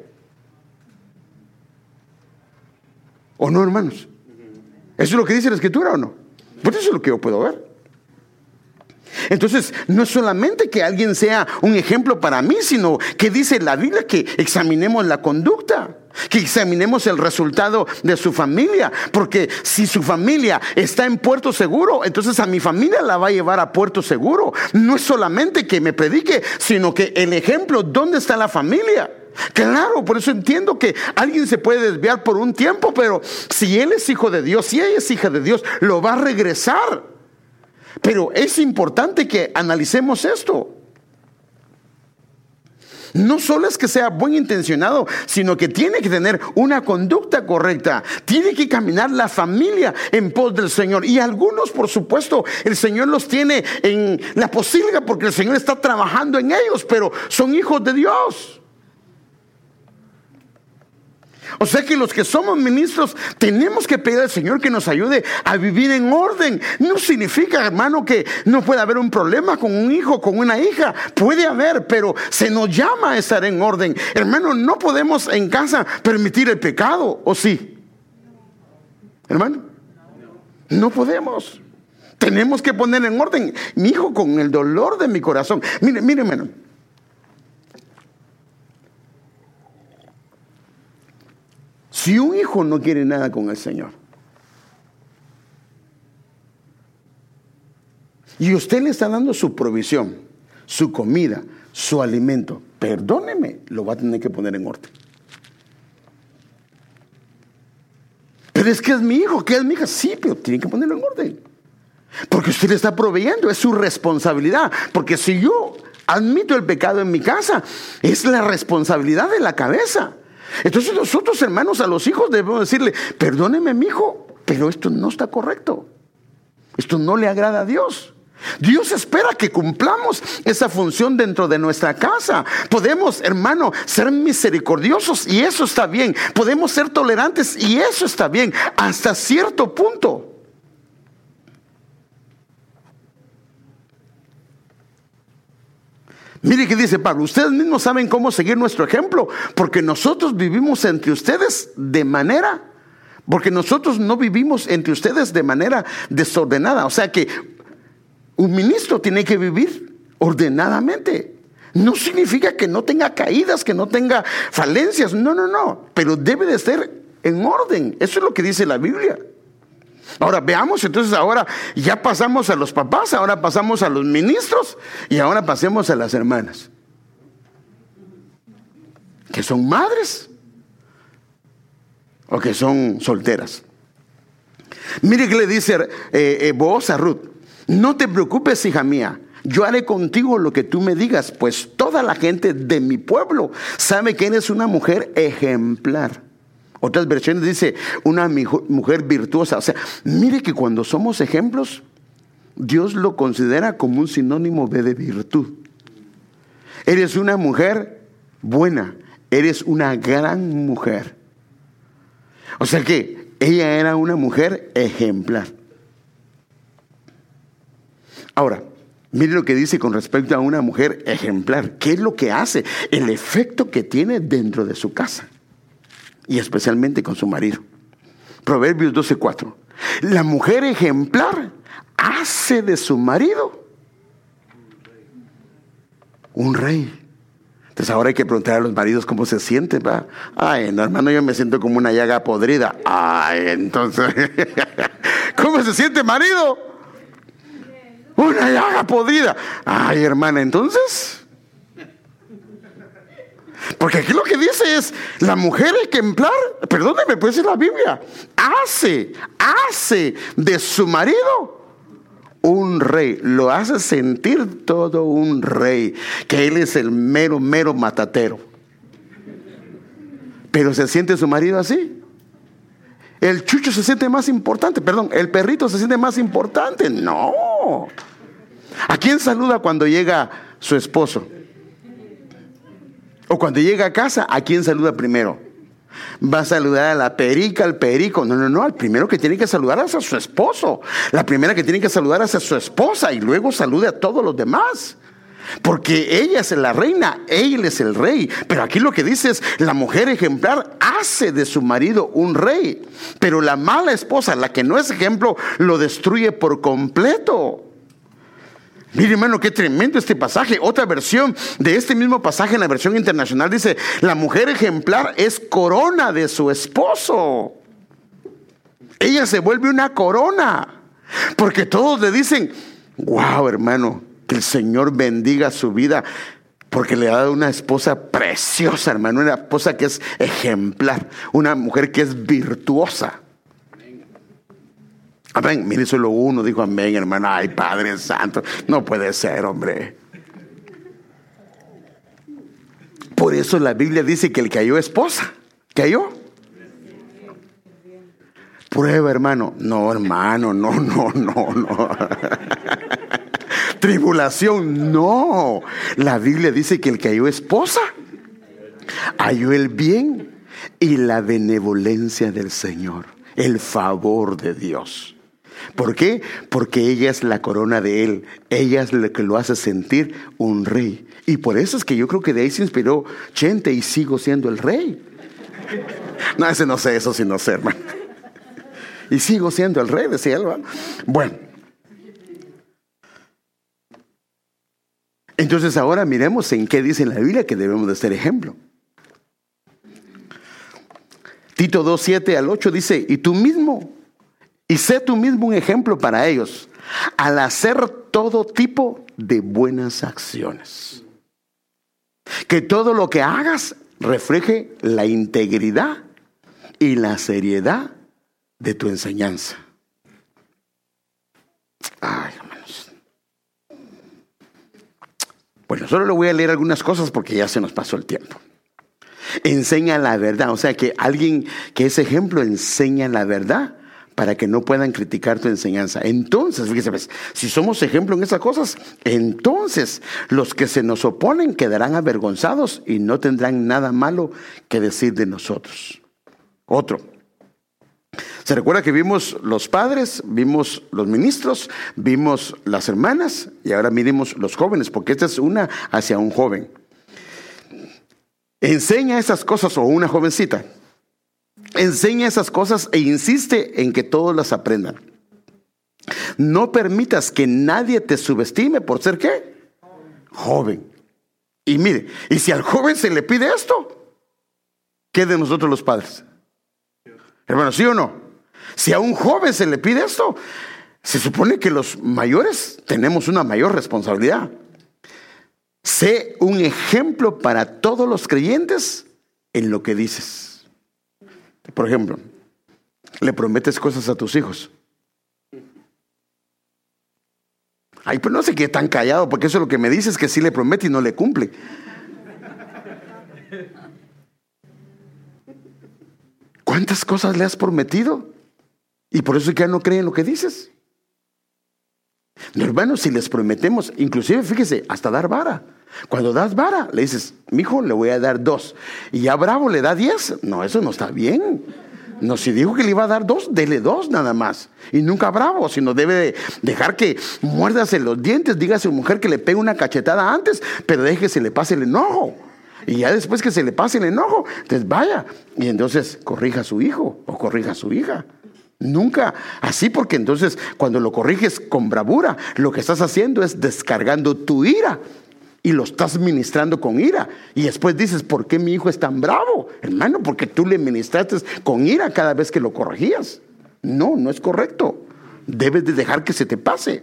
¿O no, hermanos? ¿Eso es lo que dice la escritura o no? Pues eso es lo que yo puedo ver. Entonces, no es solamente que alguien sea un ejemplo para mí, sino que dice la Biblia que examinemos la conducta, que examinemos el resultado de su familia, porque si su familia está en puerto seguro, entonces a mi familia la va a llevar a puerto seguro. No es solamente que me predique, sino que el ejemplo, ¿dónde está la familia? Claro, por eso entiendo que alguien se puede desviar por un tiempo, pero si él es hijo de Dios, si ella es hija de Dios, lo va a regresar. Pero es importante que analicemos esto. No solo es que sea buen intencionado, sino que tiene que tener una conducta correcta. Tiene que caminar la familia en pos del Señor. Y algunos, por supuesto, el Señor los tiene en la posilga porque el Señor está trabajando en ellos, pero son hijos de Dios. O sea que los que somos ministros tenemos que pedir al Señor que nos ayude a vivir en orden. No significa, hermano, que no pueda haber un problema con un hijo, con una hija. Puede haber, pero se nos llama a estar en orden. Hermano, no podemos en casa permitir el pecado, ¿o sí? Hermano, no podemos. Tenemos que poner en orden. Mi hijo con el dolor de mi corazón. Mire, mire, hermano. Si un hijo no quiere nada con el Señor, y usted le está dando su provisión, su comida, su alimento, perdóneme, lo va a tener que poner en orden. Pero es que es mi hijo, que es mi hija, sí, pero tiene que ponerlo en orden. Porque usted le está proveyendo, es su responsabilidad. Porque si yo admito el pecado en mi casa, es la responsabilidad de la cabeza. Entonces nosotros, hermanos, a los hijos debemos decirle, perdóneme mi hijo, pero esto no está correcto. Esto no le agrada a Dios. Dios espera que cumplamos esa función dentro de nuestra casa. Podemos, hermano, ser misericordiosos y eso está bien. Podemos ser tolerantes y eso está bien hasta cierto punto. Mire que dice Pablo, ustedes mismos saben cómo seguir nuestro ejemplo, porque nosotros vivimos entre ustedes de manera, porque nosotros no vivimos entre ustedes de manera desordenada. O sea que un ministro tiene que vivir ordenadamente. No significa que no tenga caídas, que no tenga falencias, no, no, no, pero debe de ser en orden. Eso es lo que dice la Biblia. Ahora veamos, entonces ahora ya pasamos a los papás, ahora pasamos a los ministros y ahora pasemos a las hermanas, que son madres o que son solteras. Mire que le dice eh, eh, a Ruth, no te preocupes hija mía, yo haré contigo lo que tú me digas, pues toda la gente de mi pueblo sabe que eres una mujer ejemplar. Otras versiones dice una mujer virtuosa. O sea, mire que cuando somos ejemplos, Dios lo considera como un sinónimo de, virtud. Eres una mujer buena, eres una gran mujer. O sea que ella era una mujer ejemplar. Ahora, mire lo que dice con respecto a una mujer ejemplar. ¿Qué es lo que hace? El efecto que tiene dentro de su casa y especialmente con su marido. Proverbios 12:4. La mujer ejemplar hace de su marido un rey. Entonces ahora hay que preguntar a los maridos cómo se sienten, ¿va? Ay, no, hermano, yo me siento como una llaga podrida. Ay, entonces, ¿cómo se siente marido? Una llaga podrida. Ay, hermana, entonces, porque aquí lo que dice es, la mujer ejemplar, perdóneme, puede ser la Biblia, hace, hace de su marido un rey, lo hace sentir todo un rey, que él es el mero, mero matatero. Pero se siente su marido así. El chucho se siente más importante, perdón, el perrito se siente más importante. No. ¿A quién saluda cuando llega su esposo? O cuando llega a casa, ¿a quién saluda primero? Va a saludar a la perica, al perico. No, no, no. Al primero que tiene que saludar es a su esposo. La primera que tiene que saludar es a su esposa y luego salude a todos los demás. Porque ella es la reina, él es el rey. Pero aquí lo que dice es, la mujer ejemplar hace de su marido un rey. Pero la mala esposa, la que no es ejemplo, lo destruye por completo. Mire, hermano, qué tremendo este pasaje. Otra versión de este mismo pasaje en la versión internacional dice, la mujer ejemplar es corona de su esposo. Ella se vuelve una corona. Porque todos le dicen, wow, hermano, que el Señor bendiga su vida. Porque le ha dado una esposa preciosa, hermano, una esposa que es ejemplar, una mujer que es virtuosa. Amén. Mire, solo uno dijo amén, hermano. Ay, Padre Santo. No puede ser, hombre. Por eso la Biblia dice que el que halló esposa, ¿qué halló? Prueba, hermano. No, hermano, no, no, no, no. Tribulación, no. La Biblia dice que el que halló esposa, halló el bien y la benevolencia del Señor, el favor de Dios. ¿Por qué? Porque ella es la corona de él. Ella es la que lo hace sentir un rey. Y por eso es que yo creo que de ahí se inspiró Chente y sigo siendo el rey. No, ese no sé, eso sí no sé, hermano. Y sigo siendo el rey, decía él. Bueno. Entonces ahora miremos en qué dice en la Biblia que debemos de ser ejemplo. Tito 2, 7 al 8 dice, y tú mismo, y sé tú mismo un ejemplo para ellos, al hacer todo tipo de buenas acciones. Que todo lo que hagas refleje la integridad y la seriedad de tu enseñanza. Ay, hermanos. Bueno, solo le voy a leer algunas cosas porque ya se nos pasó el tiempo. Enseña la verdad, o sea que alguien que es ejemplo enseña la verdad para que no puedan criticar tu enseñanza. Entonces, fíjese, pues, si somos ejemplo en esas cosas, entonces los que se nos oponen quedarán avergonzados y no tendrán nada malo que decir de nosotros. Otro. Se recuerda que vimos los padres, vimos los ministros, vimos las hermanas y ahora miremos los jóvenes, porque esta es una hacia un joven. Enseña esas cosas o una jovencita Enseña esas cosas e insiste en que todos las aprendan. No permitas que nadie te subestime por ser qué? Joven. Y mire, y si al joven se le pide esto, ¿qué de nosotros los padres? Hermano, ¿sí o no? Si a un joven se le pide esto, se supone que los mayores tenemos una mayor responsabilidad. Sé un ejemplo para todos los creyentes en lo que dices. Por ejemplo, le prometes cosas a tus hijos. Ay, pues no sé qué tan callado, porque eso es lo que me dices que sí le promete y no le cumple. ¿Cuántas cosas le has prometido? Y por eso ya no creen lo que dices. Hermanos, si les prometemos, inclusive fíjese, hasta dar vara. Cuando das vara, le dices, mi hijo, le voy a dar dos. Y ya bravo le da diez. No, eso no está bien. No, si dijo que le iba a dar dos, dele dos nada más. Y nunca bravo, sino debe dejar que muérdase los dientes, diga a su mujer que le pegue una cachetada antes, pero deje que se le pase el enojo. Y ya después que se le pase el enojo, entonces vaya. Y entonces corrija a su hijo o corrija a su hija. Nunca así, porque entonces cuando lo corriges con bravura, lo que estás haciendo es descargando tu ira y lo estás ministrando con ira. Y después dices, ¿por qué mi hijo es tan bravo? Hermano, porque tú le ministraste con ira cada vez que lo corregías. No, no es correcto. Debes de dejar que se te pase.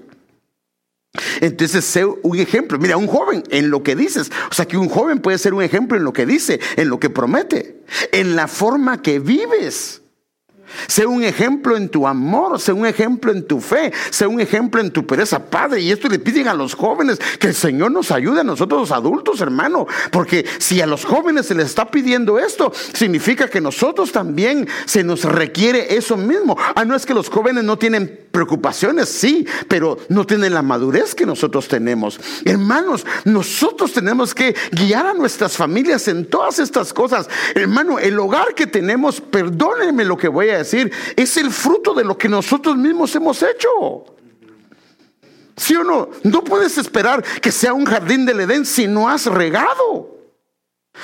Entonces, sé un ejemplo. Mira, un joven en lo que dices. O sea, que un joven puede ser un ejemplo en lo que dice, en lo que promete, en la forma que vives. Sé un ejemplo en tu amor, sé un ejemplo en tu fe, sé un ejemplo en tu pereza, Padre. Y esto le piden a los jóvenes, que el Señor nos ayude a nosotros los adultos, hermano. Porque si a los jóvenes se les está pidiendo esto, significa que nosotros también se nos requiere eso mismo. Ah, no es que los jóvenes no tienen preocupaciones, sí, pero no tienen la madurez que nosotros tenemos. Hermanos, nosotros tenemos que guiar a nuestras familias en todas estas cosas. Hermano, el hogar que tenemos, perdónenme lo que voy a decir, es el fruto de lo que nosotros mismos hemos hecho. ¿Sí o no? No puedes esperar que sea un jardín del Edén si no has regado.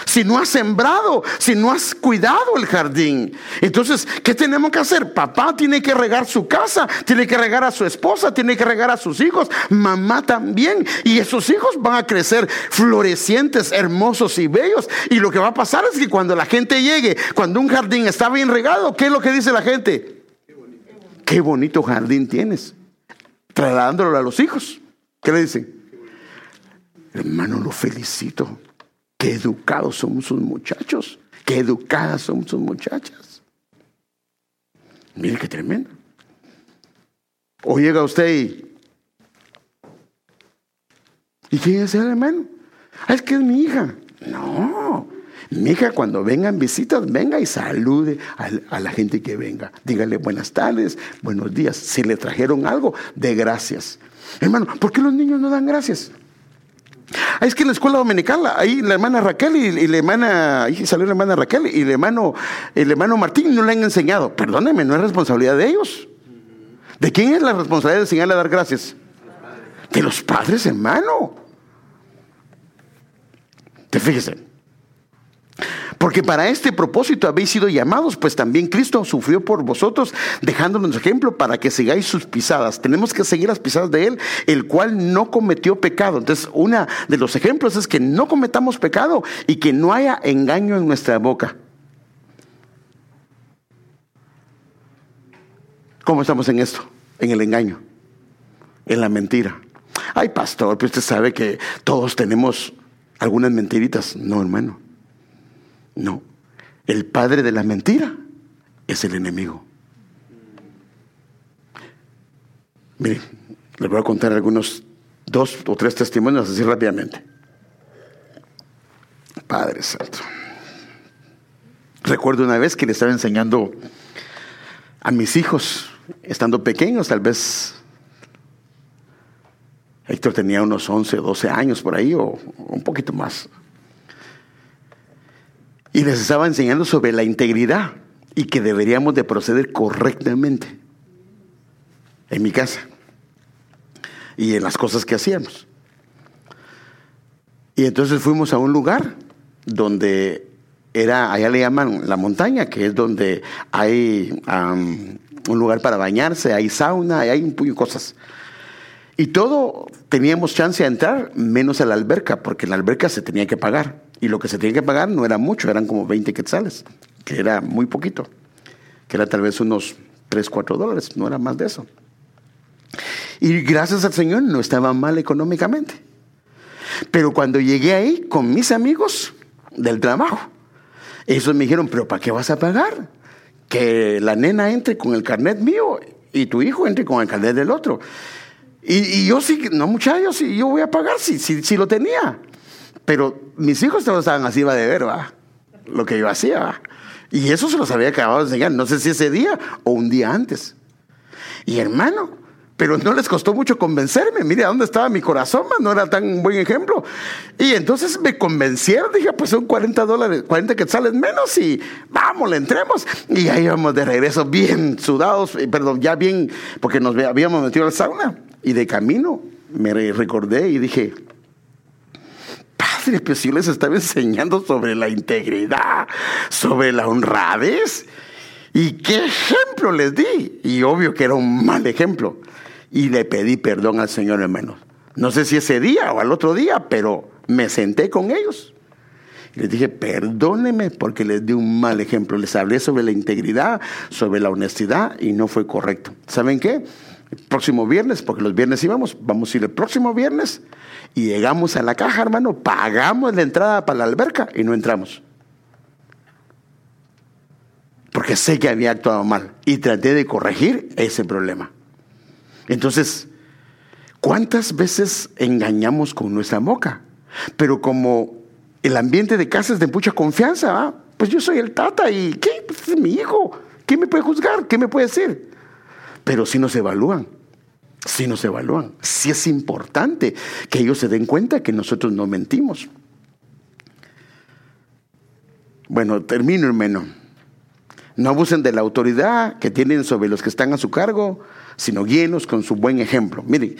Si no has sembrado, si no has cuidado el jardín. Entonces, ¿qué tenemos que hacer? Papá tiene que regar su casa, tiene que regar a su esposa, tiene que regar a sus hijos, mamá también. Y esos hijos van a crecer florecientes, hermosos y bellos. Y lo que va a pasar es que cuando la gente llegue, cuando un jardín está bien regado, ¿qué es lo que dice la gente? Qué bonito, jardín tienes. Trasladándolo a los hijos. ¿Qué le dicen? Hermano, lo felicito. Qué educados son sus muchachos. Qué educadas son sus muchachas. Mire qué tremendo. O llega usted y. ¿Y quién es el hermano? Ah, es que es mi hija. No. Mi hija, cuando vengan visitas, venga y salude a, la gente que venga. Dígale buenas tardes, buenos días. Si le trajeron algo, de gracias. Hermano, ¿por qué los niños no dan gracias? Ah, es que en la escuela dominical, ahí la hermana Raquel y, la hermana, ahí salió la hermana Raquel y el hermano, el hermano Martín no le han enseñado. Perdóneme, no es responsabilidad de ellos. ¿De quién es la responsabilidad de enseñarle a dar gracias? De los padres, hermano. Te fíjese. Porque para este propósito habéis sido llamados, pues también Cristo sufrió por vosotros, dejándonos ejemplo para que sigáis sus pisadas. Tenemos que seguir las pisadas de Él, el cual no cometió pecado. Entonces, uno de los ejemplos es que no cometamos pecado y que no haya engaño en nuestra boca. ¿Cómo estamos en esto? En el engaño, en la mentira. Ay, pastor, pues usted sabe que todos tenemos algunas mentiritas. No, hermano. No. El padre de la mentira es el enemigo. Miren, les voy a contar algunos dos o tres testimonios así rápidamente. Padre Santo. Recuerdo una vez que le estaba enseñando a mis hijos, estando pequeños, tal vez Héctor tenía unos 11, 12 años por ahí o un poquito más. Y les estaba enseñando sobre la integridad y que deberíamos de proceder correctamente en mi casa y en las cosas que hacíamos. Y entonces fuimos a un lugar donde era, allá le llaman la montaña, que es donde hay un lugar para bañarse, hay sauna, hay un puño de cosas. Y todo teníamos chance de entrar, menos a la alberca, porque la alberca se tenía que pagar. Y lo que se tenía que pagar no era mucho, eran como 20 quetzales, que era muy poquito, que era tal vez unos 3, 4 dólares, no era más de eso. Y gracias al Señor no estaba mal económicamente. Pero cuando llegué ahí con mis amigos del trabajo, ellos me dijeron, pero ¿para qué vas a pagar? Que la nena entre con el carnet mío y tu hijo entre con el carnet del otro. Y, yo sí, no muchachos, yo voy a pagar si, lo tenía. Pero mis hijos todos estaban así, va de ver, va. Lo que yo hacía, Y eso se los había acabado de enseñar, no sé si ese día o un día antes. Y hermano, pero no les costó mucho convencerme. Mire, ¿a dónde estaba mi corazón? No era tan buen ejemplo. Y entonces me convencieron. Dije, pues son 40 dólares, 40 quetzales menos y vamos, le entremos. Y ahí íbamos de regreso, bien sudados, eh, perdón, ya bien, porque nos habíamos metido al sauna. Y de camino me recordé y dije, Pues yo les estaba enseñando sobre la integridad, sobre la honradez. ¿Y qué ejemplo les di? Y obvio que era un mal ejemplo. Y le pedí perdón al Señor, hermano. No sé si ese día o al otro día, pero me senté con ellos. Y les dije, perdónenme porque les di un mal ejemplo. Les hablé sobre la integridad, sobre la honestidad y no fue correcto. ¿Saben qué? El próximo viernes, porque los viernes íbamos, vamos a ir el próximo viernes y llegamos a la caja, hermano, pagamos la entrada para la alberca y no entramos. Porque sé que había actuado mal y traté de corregir ese problema. Entonces, ¿cuántas veces engañamos con nuestra boca? Pero como el ambiente de casa es de mucha confianza, pues yo soy el tata y ¿qué? Pues es mi hijo. ¿Qué me puede juzgar? ¿Qué me puede decir? Pero si nos evalúan, si nos evalúan, si es importante que ellos se den cuenta que nosotros no mentimos. Bueno, termino, hermano. No abusen de la autoridad que tienen sobre los que están a su cargo, sino guíenos con su buen ejemplo. Mire,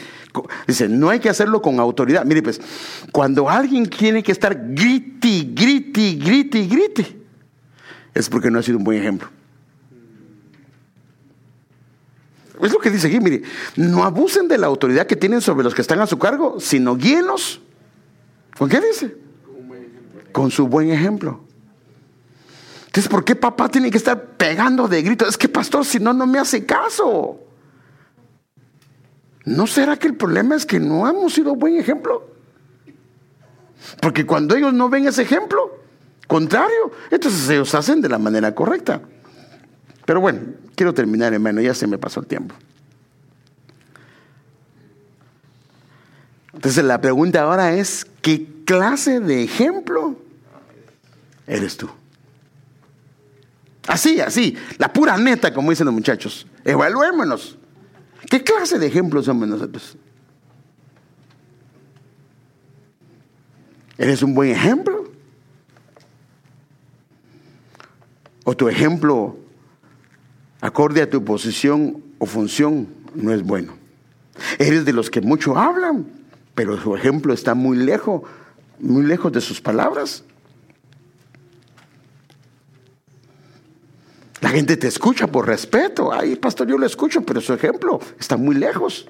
dice, no hay que hacerlo con autoridad. Mire, pues, cuando alguien tiene que estar griti, griti, griti, griti, es porque no ha sido un buen ejemplo. Es lo que dice aquí, mire, no abusen de la autoridad que tienen sobre los que están a su cargo, sino guíenos. ¿Con qué dice? Con su buen ejemplo. Entonces, ¿por qué papá tiene que estar pegando de grito? Es que, pastor, si no, no me hace caso. ¿No será que el problema es que no hemos sido buen ejemplo? Porque cuando ellos no ven ese ejemplo, contrario, entonces ellos hacen de la manera correcta. Pero bueno, quiero terminar, hermano, ya se me pasó el tiempo. Entonces la pregunta ahora es, ¿qué clase de ejemplo eres tú? Así, así, la pura neta, como dicen los muchachos. Evaluémonos. ¿Qué clase de ejemplos somos nosotros? ¿Eres un buen ejemplo? ¿O tu ejemplo, acorde a tu posición o función, no es bueno? ¿Eres de los que mucho hablan, pero su ejemplo está muy lejos, muy lejos de sus palabras? La gente te escucha por respeto. Ay, pastor, yo lo escucho, pero su ejemplo está muy lejos.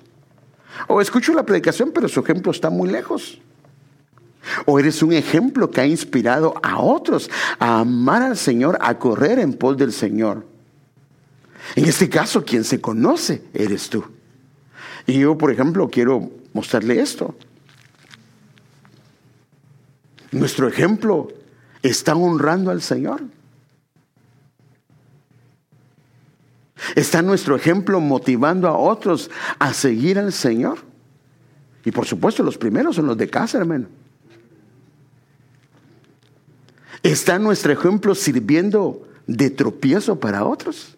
O escucho la predicación, pero su ejemplo está muy lejos. O eres un ejemplo que ha inspirado a otros a amar al Señor, a correr en pos del Señor. En este caso, quien se conoce eres tú. Y yo, por ejemplo, quiero mostrarle esto. Nuestro ejemplo está honrando al Señor. Está nuestro ejemplo motivando a otros a seguir al Señor. Y por supuesto, los primeros son los de casa, hermano. ¿Está nuestro ejemplo sirviendo de tropiezo para otros?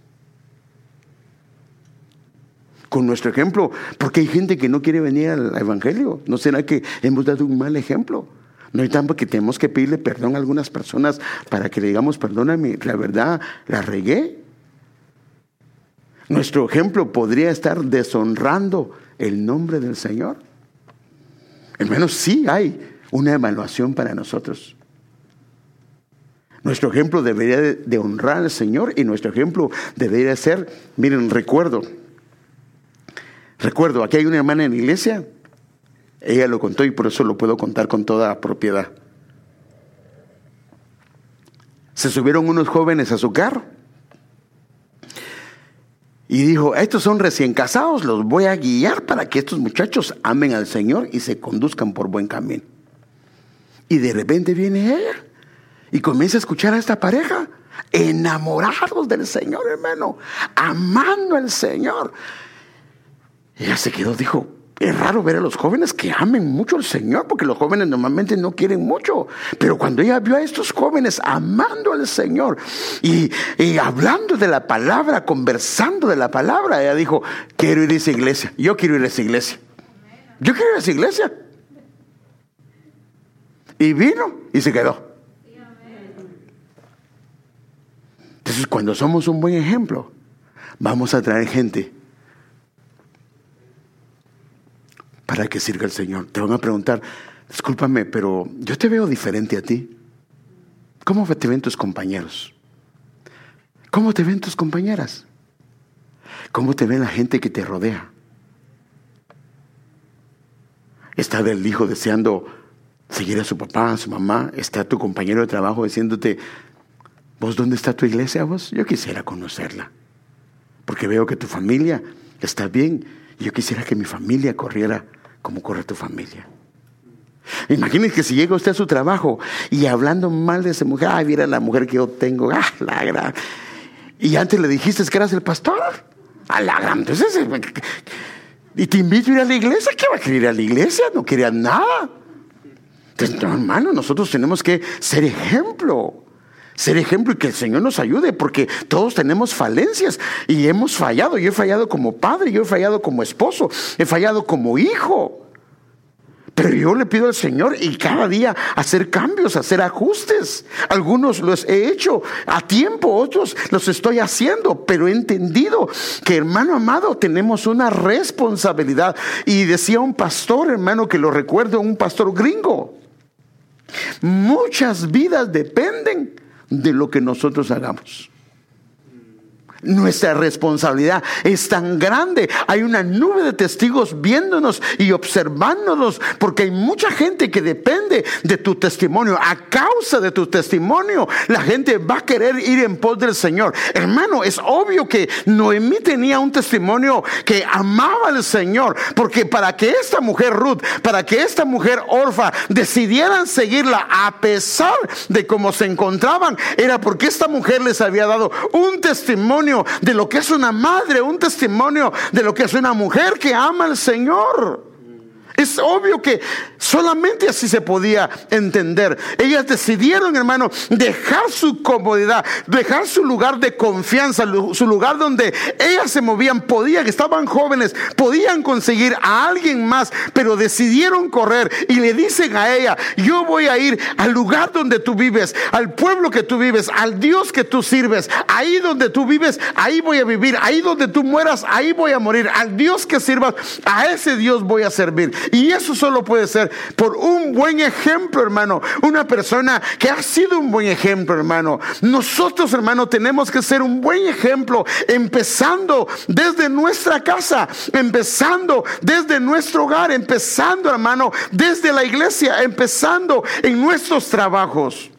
Con nuestro ejemplo, porque hay gente que no quiere venir al Evangelio. ¿No será que hemos dado un mal ejemplo? No hay tanto que tenemos que pedirle perdón a algunas personas para que le digamos, perdóname, la verdad, la regué. Nuestro ejemplo podría estar deshonrando el nombre del Señor. Al menos sí hay una evaluación para nosotros. Nuestro ejemplo debería de, honrar al Señor y nuestro ejemplo debería ser, miren, recuerdo, recuerdo, aquí hay una hermana en la iglesia, ella lo contó y por eso lo puedo contar con toda propiedad. Se subieron unos jóvenes a su carro y dijo, estos son recién casados, los voy a guiar para que estos muchachos amen al Señor y se conduzcan por buen camino. Y de repente viene ella y comienza a escuchar a esta pareja, enamorados del Señor, hermano, amando al Señor. Ella se quedó, dijo, es raro ver a los jóvenes que amen mucho al Señor, porque los jóvenes normalmente no quieren mucho. Pero cuando ella vio a estos jóvenes amando al Señor y, y, hablando de la palabra, conversando de la palabra, ella dijo, quiero ir a esa iglesia, yo quiero ir a esa iglesia. Yo quiero ir a esa iglesia. Y vino y se quedó. Entonces, cuando somos un buen ejemplo, vamos a traer gente para que sirva el Señor. Te van a preguntar, discúlpame, pero yo te veo diferente a ti. ¿Cómo te ven tus compañeros? ¿Cómo te ven tus compañeras? ¿Cómo te ven la gente que te rodea? Está el hijo deseando seguir a su papá, a su mamá. Está tu compañero de trabajo diciéndote, ¿Vos dónde está tu iglesia vos? Yo quisiera conocerla. Porque veo que tu familia está bien. Yo quisiera que mi familia corriera como corre tu familia. Imagínense que si llega usted a su trabajo y hablando mal de esa mujer, ay, mira la mujer que yo tengo, ah, la. Y antes le dijiste que eras el pastor, a la. Entonces, eh, y te invito a ir a la iglesia, ¿qué va a querer ir a la iglesia? No quería nada. Entonces, no, hermano, nosotros tenemos que ser ejemplo ser ejemplo y que el Señor nos ayude, porque todos tenemos falencias y hemos fallado. Yo he fallado como padre, yo he fallado como esposo, he fallado como hijo. Pero yo le pido al Señor y cada día hacer cambios, hacer ajustes. Algunos los he hecho a tiempo, otros los estoy haciendo, pero he entendido que hermano amado tenemos una responsabilidad. Y decía un pastor, hermano, que lo recuerdo, un pastor gringo. Muchas vidas dependen de lo que nosotros hagamos. Nuestra responsabilidad es tan grande. Hay una nube de testigos viéndonos y observándonos porque hay mucha gente que depende de tu testimonio. A causa de tu testimonio, la gente va a querer ir en pos del Señor. Hermano, es obvio que Noemí tenía un testimonio que amaba al Señor porque para que esta mujer Ruth, para que esta mujer Orfa decidieran seguirla a pesar de cómo se encontraban, era porque esta mujer les había dado un testimonio de lo que es una madre, un testimonio de lo que es una mujer que ama al Señor. Es obvio que solamente así se podía entender. Ellas decidieron, hermano, dejar su comodidad, dejar su lugar de confianza, su lugar donde ellas se movían, podían, estaban jóvenes, podían conseguir a alguien más, pero decidieron correr y le dicen a ella, yo voy a ir al lugar donde tú vives, al pueblo que tú vives, al Dios que tú sirves, ahí donde tú vives, ahí voy a vivir, ahí donde tú mueras, ahí voy a morir, al Dios que sirvas, a ese Dios voy a servir. Y eso solo puede ser por un buen ejemplo, hermano. Una persona que ha sido un buen ejemplo, hermano. Nosotros, hermano, tenemos que ser un buen ejemplo, empezando desde nuestra casa, empezando desde nuestro hogar, empezando, hermano, desde la iglesia, empezando en nuestros trabajos.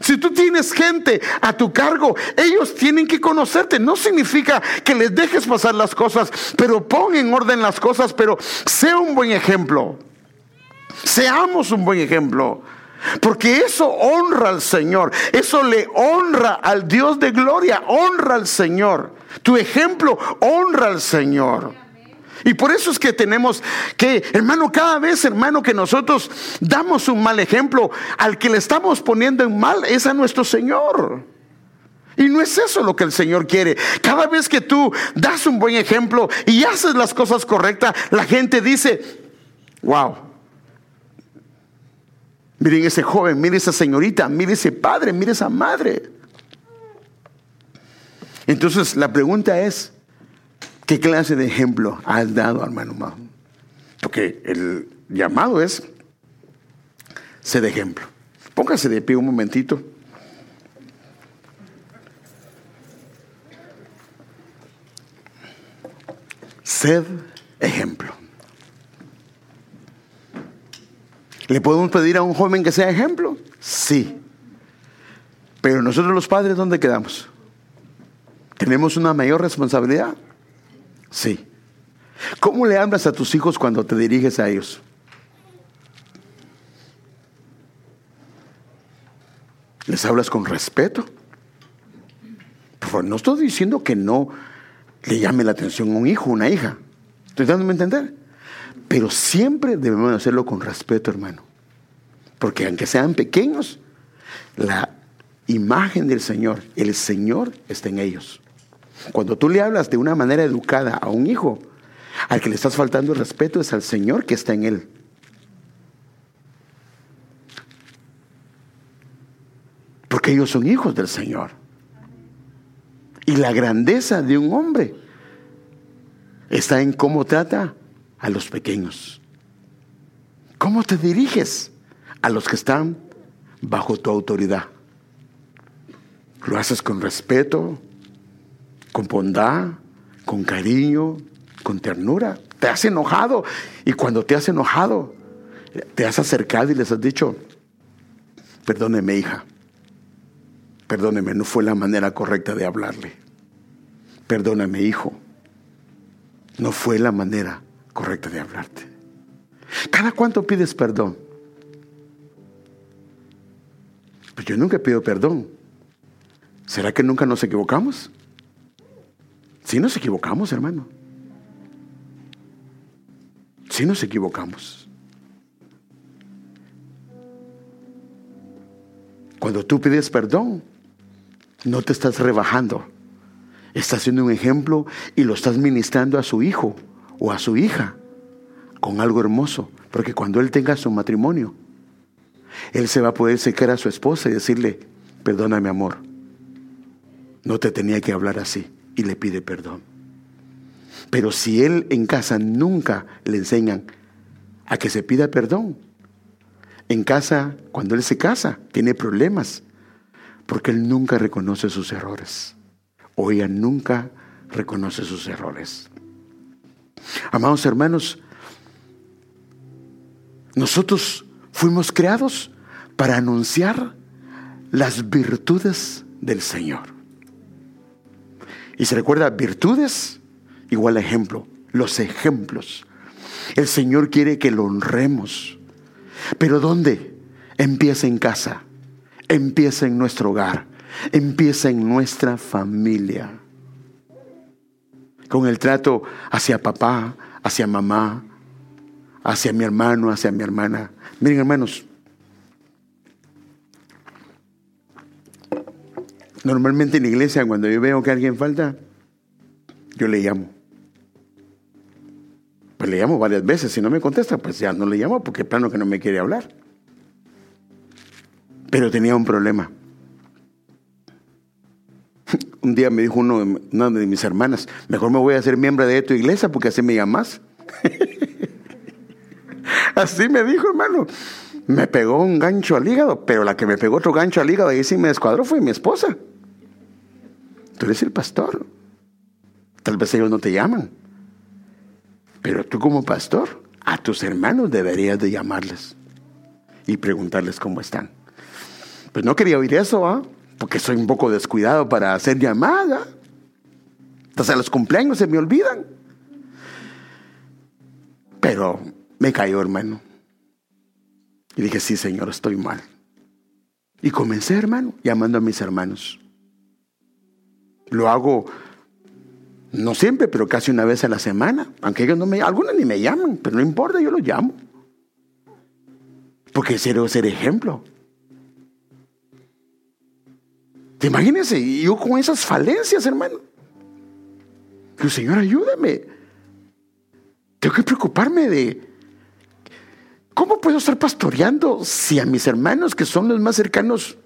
Si tú tienes gente a tu cargo, ellos tienen que conocerte. No significa que les dejes pasar las cosas, pero pon en orden las cosas, pero sea un buen ejemplo. Seamos un buen ejemplo. Porque eso honra al Señor, eso le honra al Dios de gloria, honra al Señor. Tu ejemplo honra al Señor. Y por eso es que tenemos que, hermano, cada vez, hermano, que nosotros damos un mal ejemplo, al que le estamos poniendo en mal es a nuestro Señor. Y no es eso lo que el Señor quiere. Cada vez que tú das un buen ejemplo y haces las cosas correctas, la gente dice, wow. Miren ese joven, miren esa señorita, miren ese padre, miren esa madre. Entonces la pregunta es, ¿Qué clase de ejemplo has dado, hermano? Porque el llamado es ser ejemplo. Póngase de pie un momentito. Sed ejemplo. ¿Le podemos pedir a un joven que sea ejemplo? Sí. Pero nosotros los padres, ¿dónde quedamos? ¿Tenemos una mayor responsabilidad? Sí. ¿Cómo le hablas a tus hijos cuando te diriges a ellos? ¿Les hablas con respeto? no estoy diciendo que no le llame la atención a un hijo una hija. Estoy dándome a entender. Pero siempre debemos hacerlo con respeto, hermano. Porque aunque sean pequeños, la imagen del Señor, el Señor está en ellos. Cuando tú le hablas de una manera educada a un hijo, al que le estás faltando el respeto es al Señor que está en él. Porque ellos son hijos del Señor. Y la grandeza de un hombre está en cómo trata a los pequeños. ¿Cómo te diriges a los que están bajo tu autoridad? ¿Lo haces con respeto, con bondad, con cariño, con ternura. Te has enojado y cuando te has enojado, te has acercado y les has dicho, perdóneme hija, perdóneme, no fue la manera correcta de hablarle. Perdóname hijo, no fue la manera correcta de hablarte. ¿Cada cuánto pides perdón? Pues yo nunca pido perdón. ¿Será que nunca nos equivocamos? Si nos equivocamos, hermano. Si nos equivocamos. Cuando tú pides perdón, no te estás rebajando. Estás haciendo un ejemplo y lo estás ministrando a su hijo o a su hija con algo hermoso. Porque cuando él tenga su matrimonio, él se va a poder secar a su esposa y decirle, perdóname amor, no te tenía que hablar así y le pide perdón. Pero si él en casa nunca le enseñan a que se pida perdón, en casa, cuando él se casa, tiene problemas, porque él nunca reconoce sus errores, o ella nunca reconoce sus errores. Amados hermanos, nosotros fuimos creados para anunciar las virtudes del Señor. Y se recuerda, virtudes igual a ejemplo, los ejemplos. El Señor quiere que lo honremos. Pero ¿dónde? Empieza en casa, empieza en nuestro hogar, empieza en nuestra familia. Con el trato hacia papá, hacia mamá, hacia mi hermano, hacia mi hermana. Miren hermanos, Normalmente en la iglesia, cuando yo veo que alguien falta, yo le llamo. Pues le llamo varias veces. Si no me contesta, pues ya no le llamo porque plano que no me quiere hablar. Pero tenía un problema. Un día me dijo uno, una de mis hermanas, mejor me voy a hacer miembro de tu iglesia porque así me llamas. Así me dijo, hermano. Me pegó un gancho al hígado, pero la que me pegó otro gancho al hígado y sí me descuadró fue mi esposa. Tú eres el pastor. Tal vez ellos no te llaman. Pero tú como pastor, a tus hermanos deberías de llamarles y preguntarles cómo están. Pues no quería oír eso, ¿ah? porque soy un poco descuidado para hacer llamada. Entonces a los cumpleaños se me olvidan. Pero me cayó, hermano. Y dije, sí, Señor, estoy mal. Y comencé, hermano, llamando a mis hermanos. Lo hago no siempre, pero casi una vez a la semana. Aunque ellos no me algunos ni me llaman, pero no importa, yo los llamo. Porque quiero ser ejemplo. ¿Te imagínense? Yo con esas falencias, hermano. Pero Señor, ayúdame. Tengo que preocuparme de cómo puedo estar pastoreando si a mis hermanos que son los más cercanos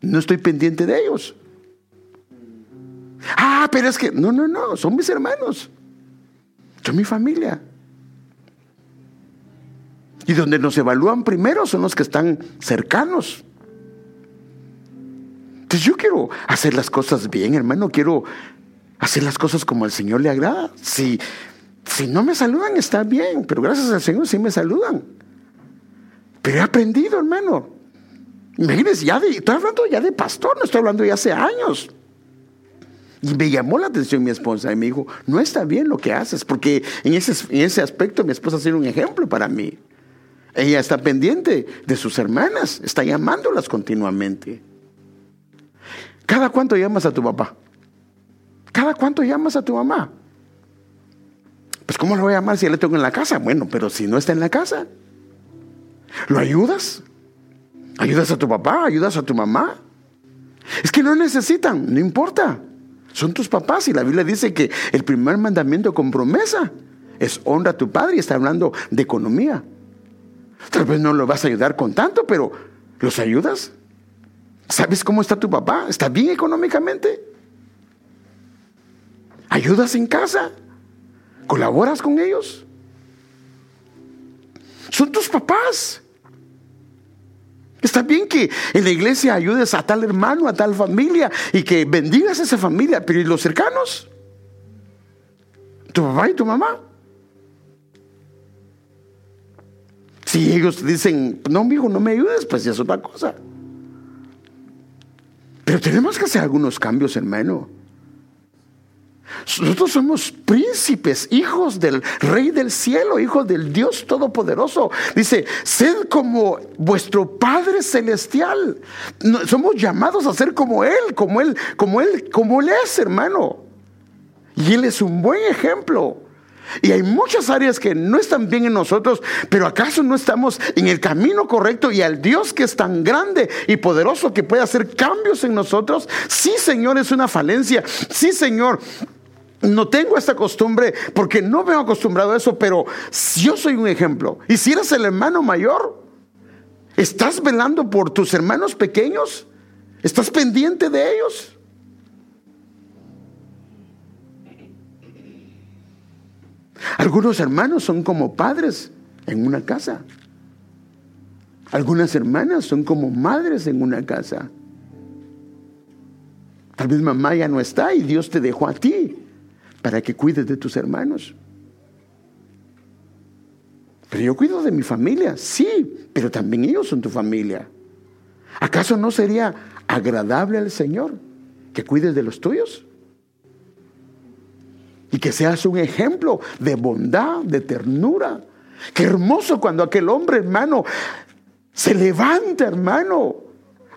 no estoy pendiente de ellos. Ah, pero es que, no, no, no, son mis hermanos. Son mi familia. Y donde nos evalúan primero son los que están cercanos. Entonces yo quiero hacer las cosas bien, hermano. Quiero hacer las cosas como al Señor le agrada. Si, si no me saludan, está bien, pero gracias al Señor sí me saludan. Pero he aprendido, hermano. Imagínense, ya de, estoy hablando ya de pastor, no estoy hablando ya hace años. Y me llamó la atención mi esposa y me dijo, no está bien lo que haces, porque en ese, en ese aspecto mi esposa ha sido un ejemplo para mí. Ella está pendiente de sus hermanas, está llamándolas continuamente. ¿Cada cuánto llamas a tu papá? ¿Cada cuánto llamas a tu mamá? Pues ¿cómo lo voy a llamar si ya le tengo en la casa? Bueno, pero si no está en la casa, ¿lo ayudas? ¿Ayudas a tu papá? ¿Ayudas a tu mamá? Es que no necesitan, no importa. Son tus papás y la Biblia dice que el primer mandamiento con promesa es honra a tu padre y está hablando de economía. Tal vez no lo vas a ayudar con tanto, pero ¿los ayudas? ¿Sabes cómo está tu papá? ¿Está bien económicamente? ¿Ayudas en casa? ¿Colaboras con ellos? Son tus papás. Está bien que en la iglesia ayudes a tal hermano, a tal familia y que bendigas a esa familia, pero ¿y los cercanos? ¿Tu papá y tu mamá? Si ellos dicen, no, amigo, no me ayudes, pues ya es otra cosa. Pero tenemos que hacer algunos cambios, hermano. Nosotros somos príncipes, hijos del Rey del cielo, hijos del Dios Todopoderoso. Dice, sed como vuestro Padre Celestial. somos llamados a ser como Él, como Él, como Él, como Él es, hermano. Y Él es un buen ejemplo. Y hay muchas áreas que no están bien en nosotros, pero acaso no estamos en el camino correcto y al Dios que es tan grande y poderoso que puede hacer cambios en nosotros. Sí, Señor, es una falencia. Sí, Señor, no tengo esta costumbre porque no me he acostumbrado a eso, pero yo soy un ejemplo. Y si eres el hermano mayor, ¿estás velando por tus hermanos pequeños? ¿Estás pendiente de ellos? Algunos hermanos son como padres en una casa. Algunas hermanas son como madres en una casa. Tal vez mamá ya no está y Dios te dejó a ti para que cuides de tus hermanos. Pero yo cuido de mi familia, sí, pero también ellos son tu familia. ¿Acaso no sería agradable al Señor que cuides de los tuyos? Y que seas un ejemplo de bondad, de ternura. Qué hermoso cuando aquel hombre, hermano, se levanta, hermano.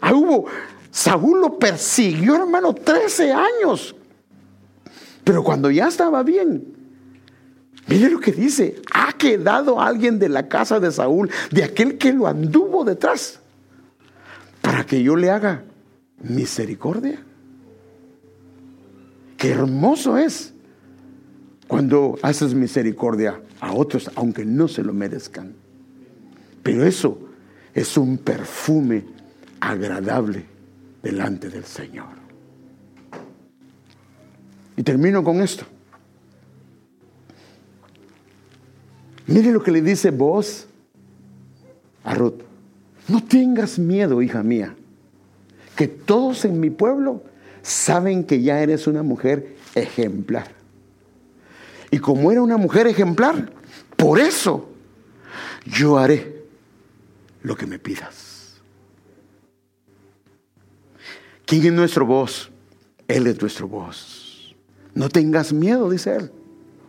Ah, hubo, Saúl lo persiguió, hermano, 13 años. Pero cuando ya estaba bien, mire lo que dice, ha quedado alguien de la casa de Saúl, de aquel que lo anduvo detrás, para que yo le haga misericordia. Qué hermoso es cuando haces misericordia a otros, aunque no se lo merezcan. Pero eso es un perfume agradable delante del Señor. Y termino con esto. Mire lo que le dice vos a Ruth, no tengas miedo, hija mía, que todos en mi pueblo saben que ya eres una mujer ejemplar. Y como era una mujer ejemplar, por eso yo haré lo que me pidas. ¿Quién es nuestro voz? Él es nuestro voz. No tengas miedo, dice él.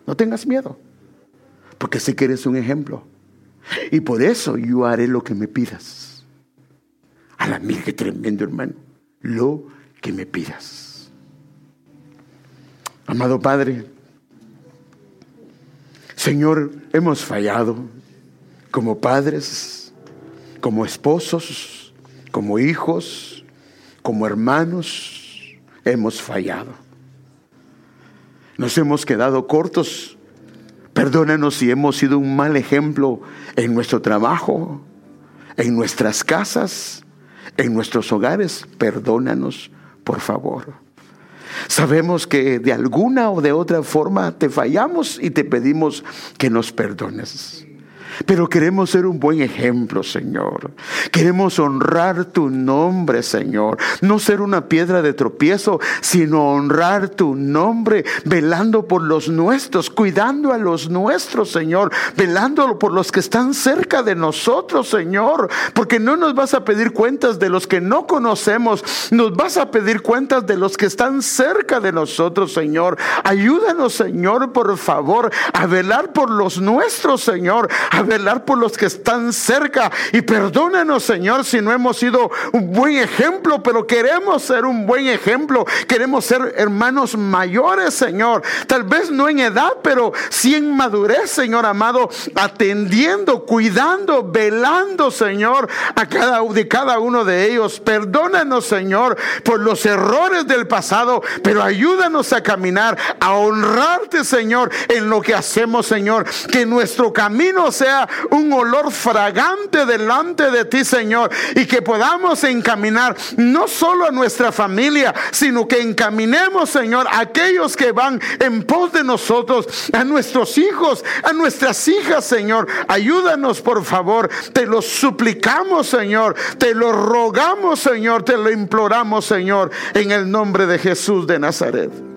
No tengas miedo. Porque sé que eres un ejemplo. Y por eso yo haré lo que me pidas. A la mil, qué tremendo, hermano. Lo que me pidas. Amado Padre, Señor, hemos fallado como padres, como esposos, como hijos, como hermanos, hemos fallado. Nos hemos quedado cortos. Perdónanos si hemos sido un mal ejemplo en nuestro trabajo, en nuestras casas, en nuestros hogares. Perdónanos, por favor. Sabemos que de alguna o de otra forma te fallamos y te pedimos que nos perdones. Pero queremos ser un buen ejemplo, Señor. Queremos honrar tu nombre, Señor. No ser una piedra de tropiezo, sino honrar tu nombre, velando por los nuestros, cuidando a los nuestros, Señor. Velando por los que están cerca de nosotros, Señor. Porque no nos vas a pedir cuentas de los que no conocemos, nos vas a pedir cuentas de los que están cerca de nosotros, Señor. Ayúdanos, Señor, por favor, a velar por los nuestros, Señor. Velar por los que están cerca. Y perdónanos, Señor, si no hemos sido un buen ejemplo, pero queremos ser un buen ejemplo. Queremos ser hermanos mayores, Señor. Tal vez no en edad, pero sí en madurez, Señor amado, atendiendo, cuidando, velando, Señor, a cada, de cada uno de ellos. Perdónanos, Señor, por los errores del pasado, pero ayúdanos a caminar, a honrarte, Señor, en lo que hacemos, Señor. Que nuestro camino un olor fragante delante de ti, Señor, y que podamos encaminar no solo a nuestra familia, sino que encaminemos, Señor, a aquellos que van en pos de nosotros, a nuestros hijos, a nuestras hijas, Señor. Ayúdanos, por favor. Te lo suplicamos, Señor. Te lo rogamos, Señor. Te lo imploramos, Señor, en el nombre de Jesús de Nazaret.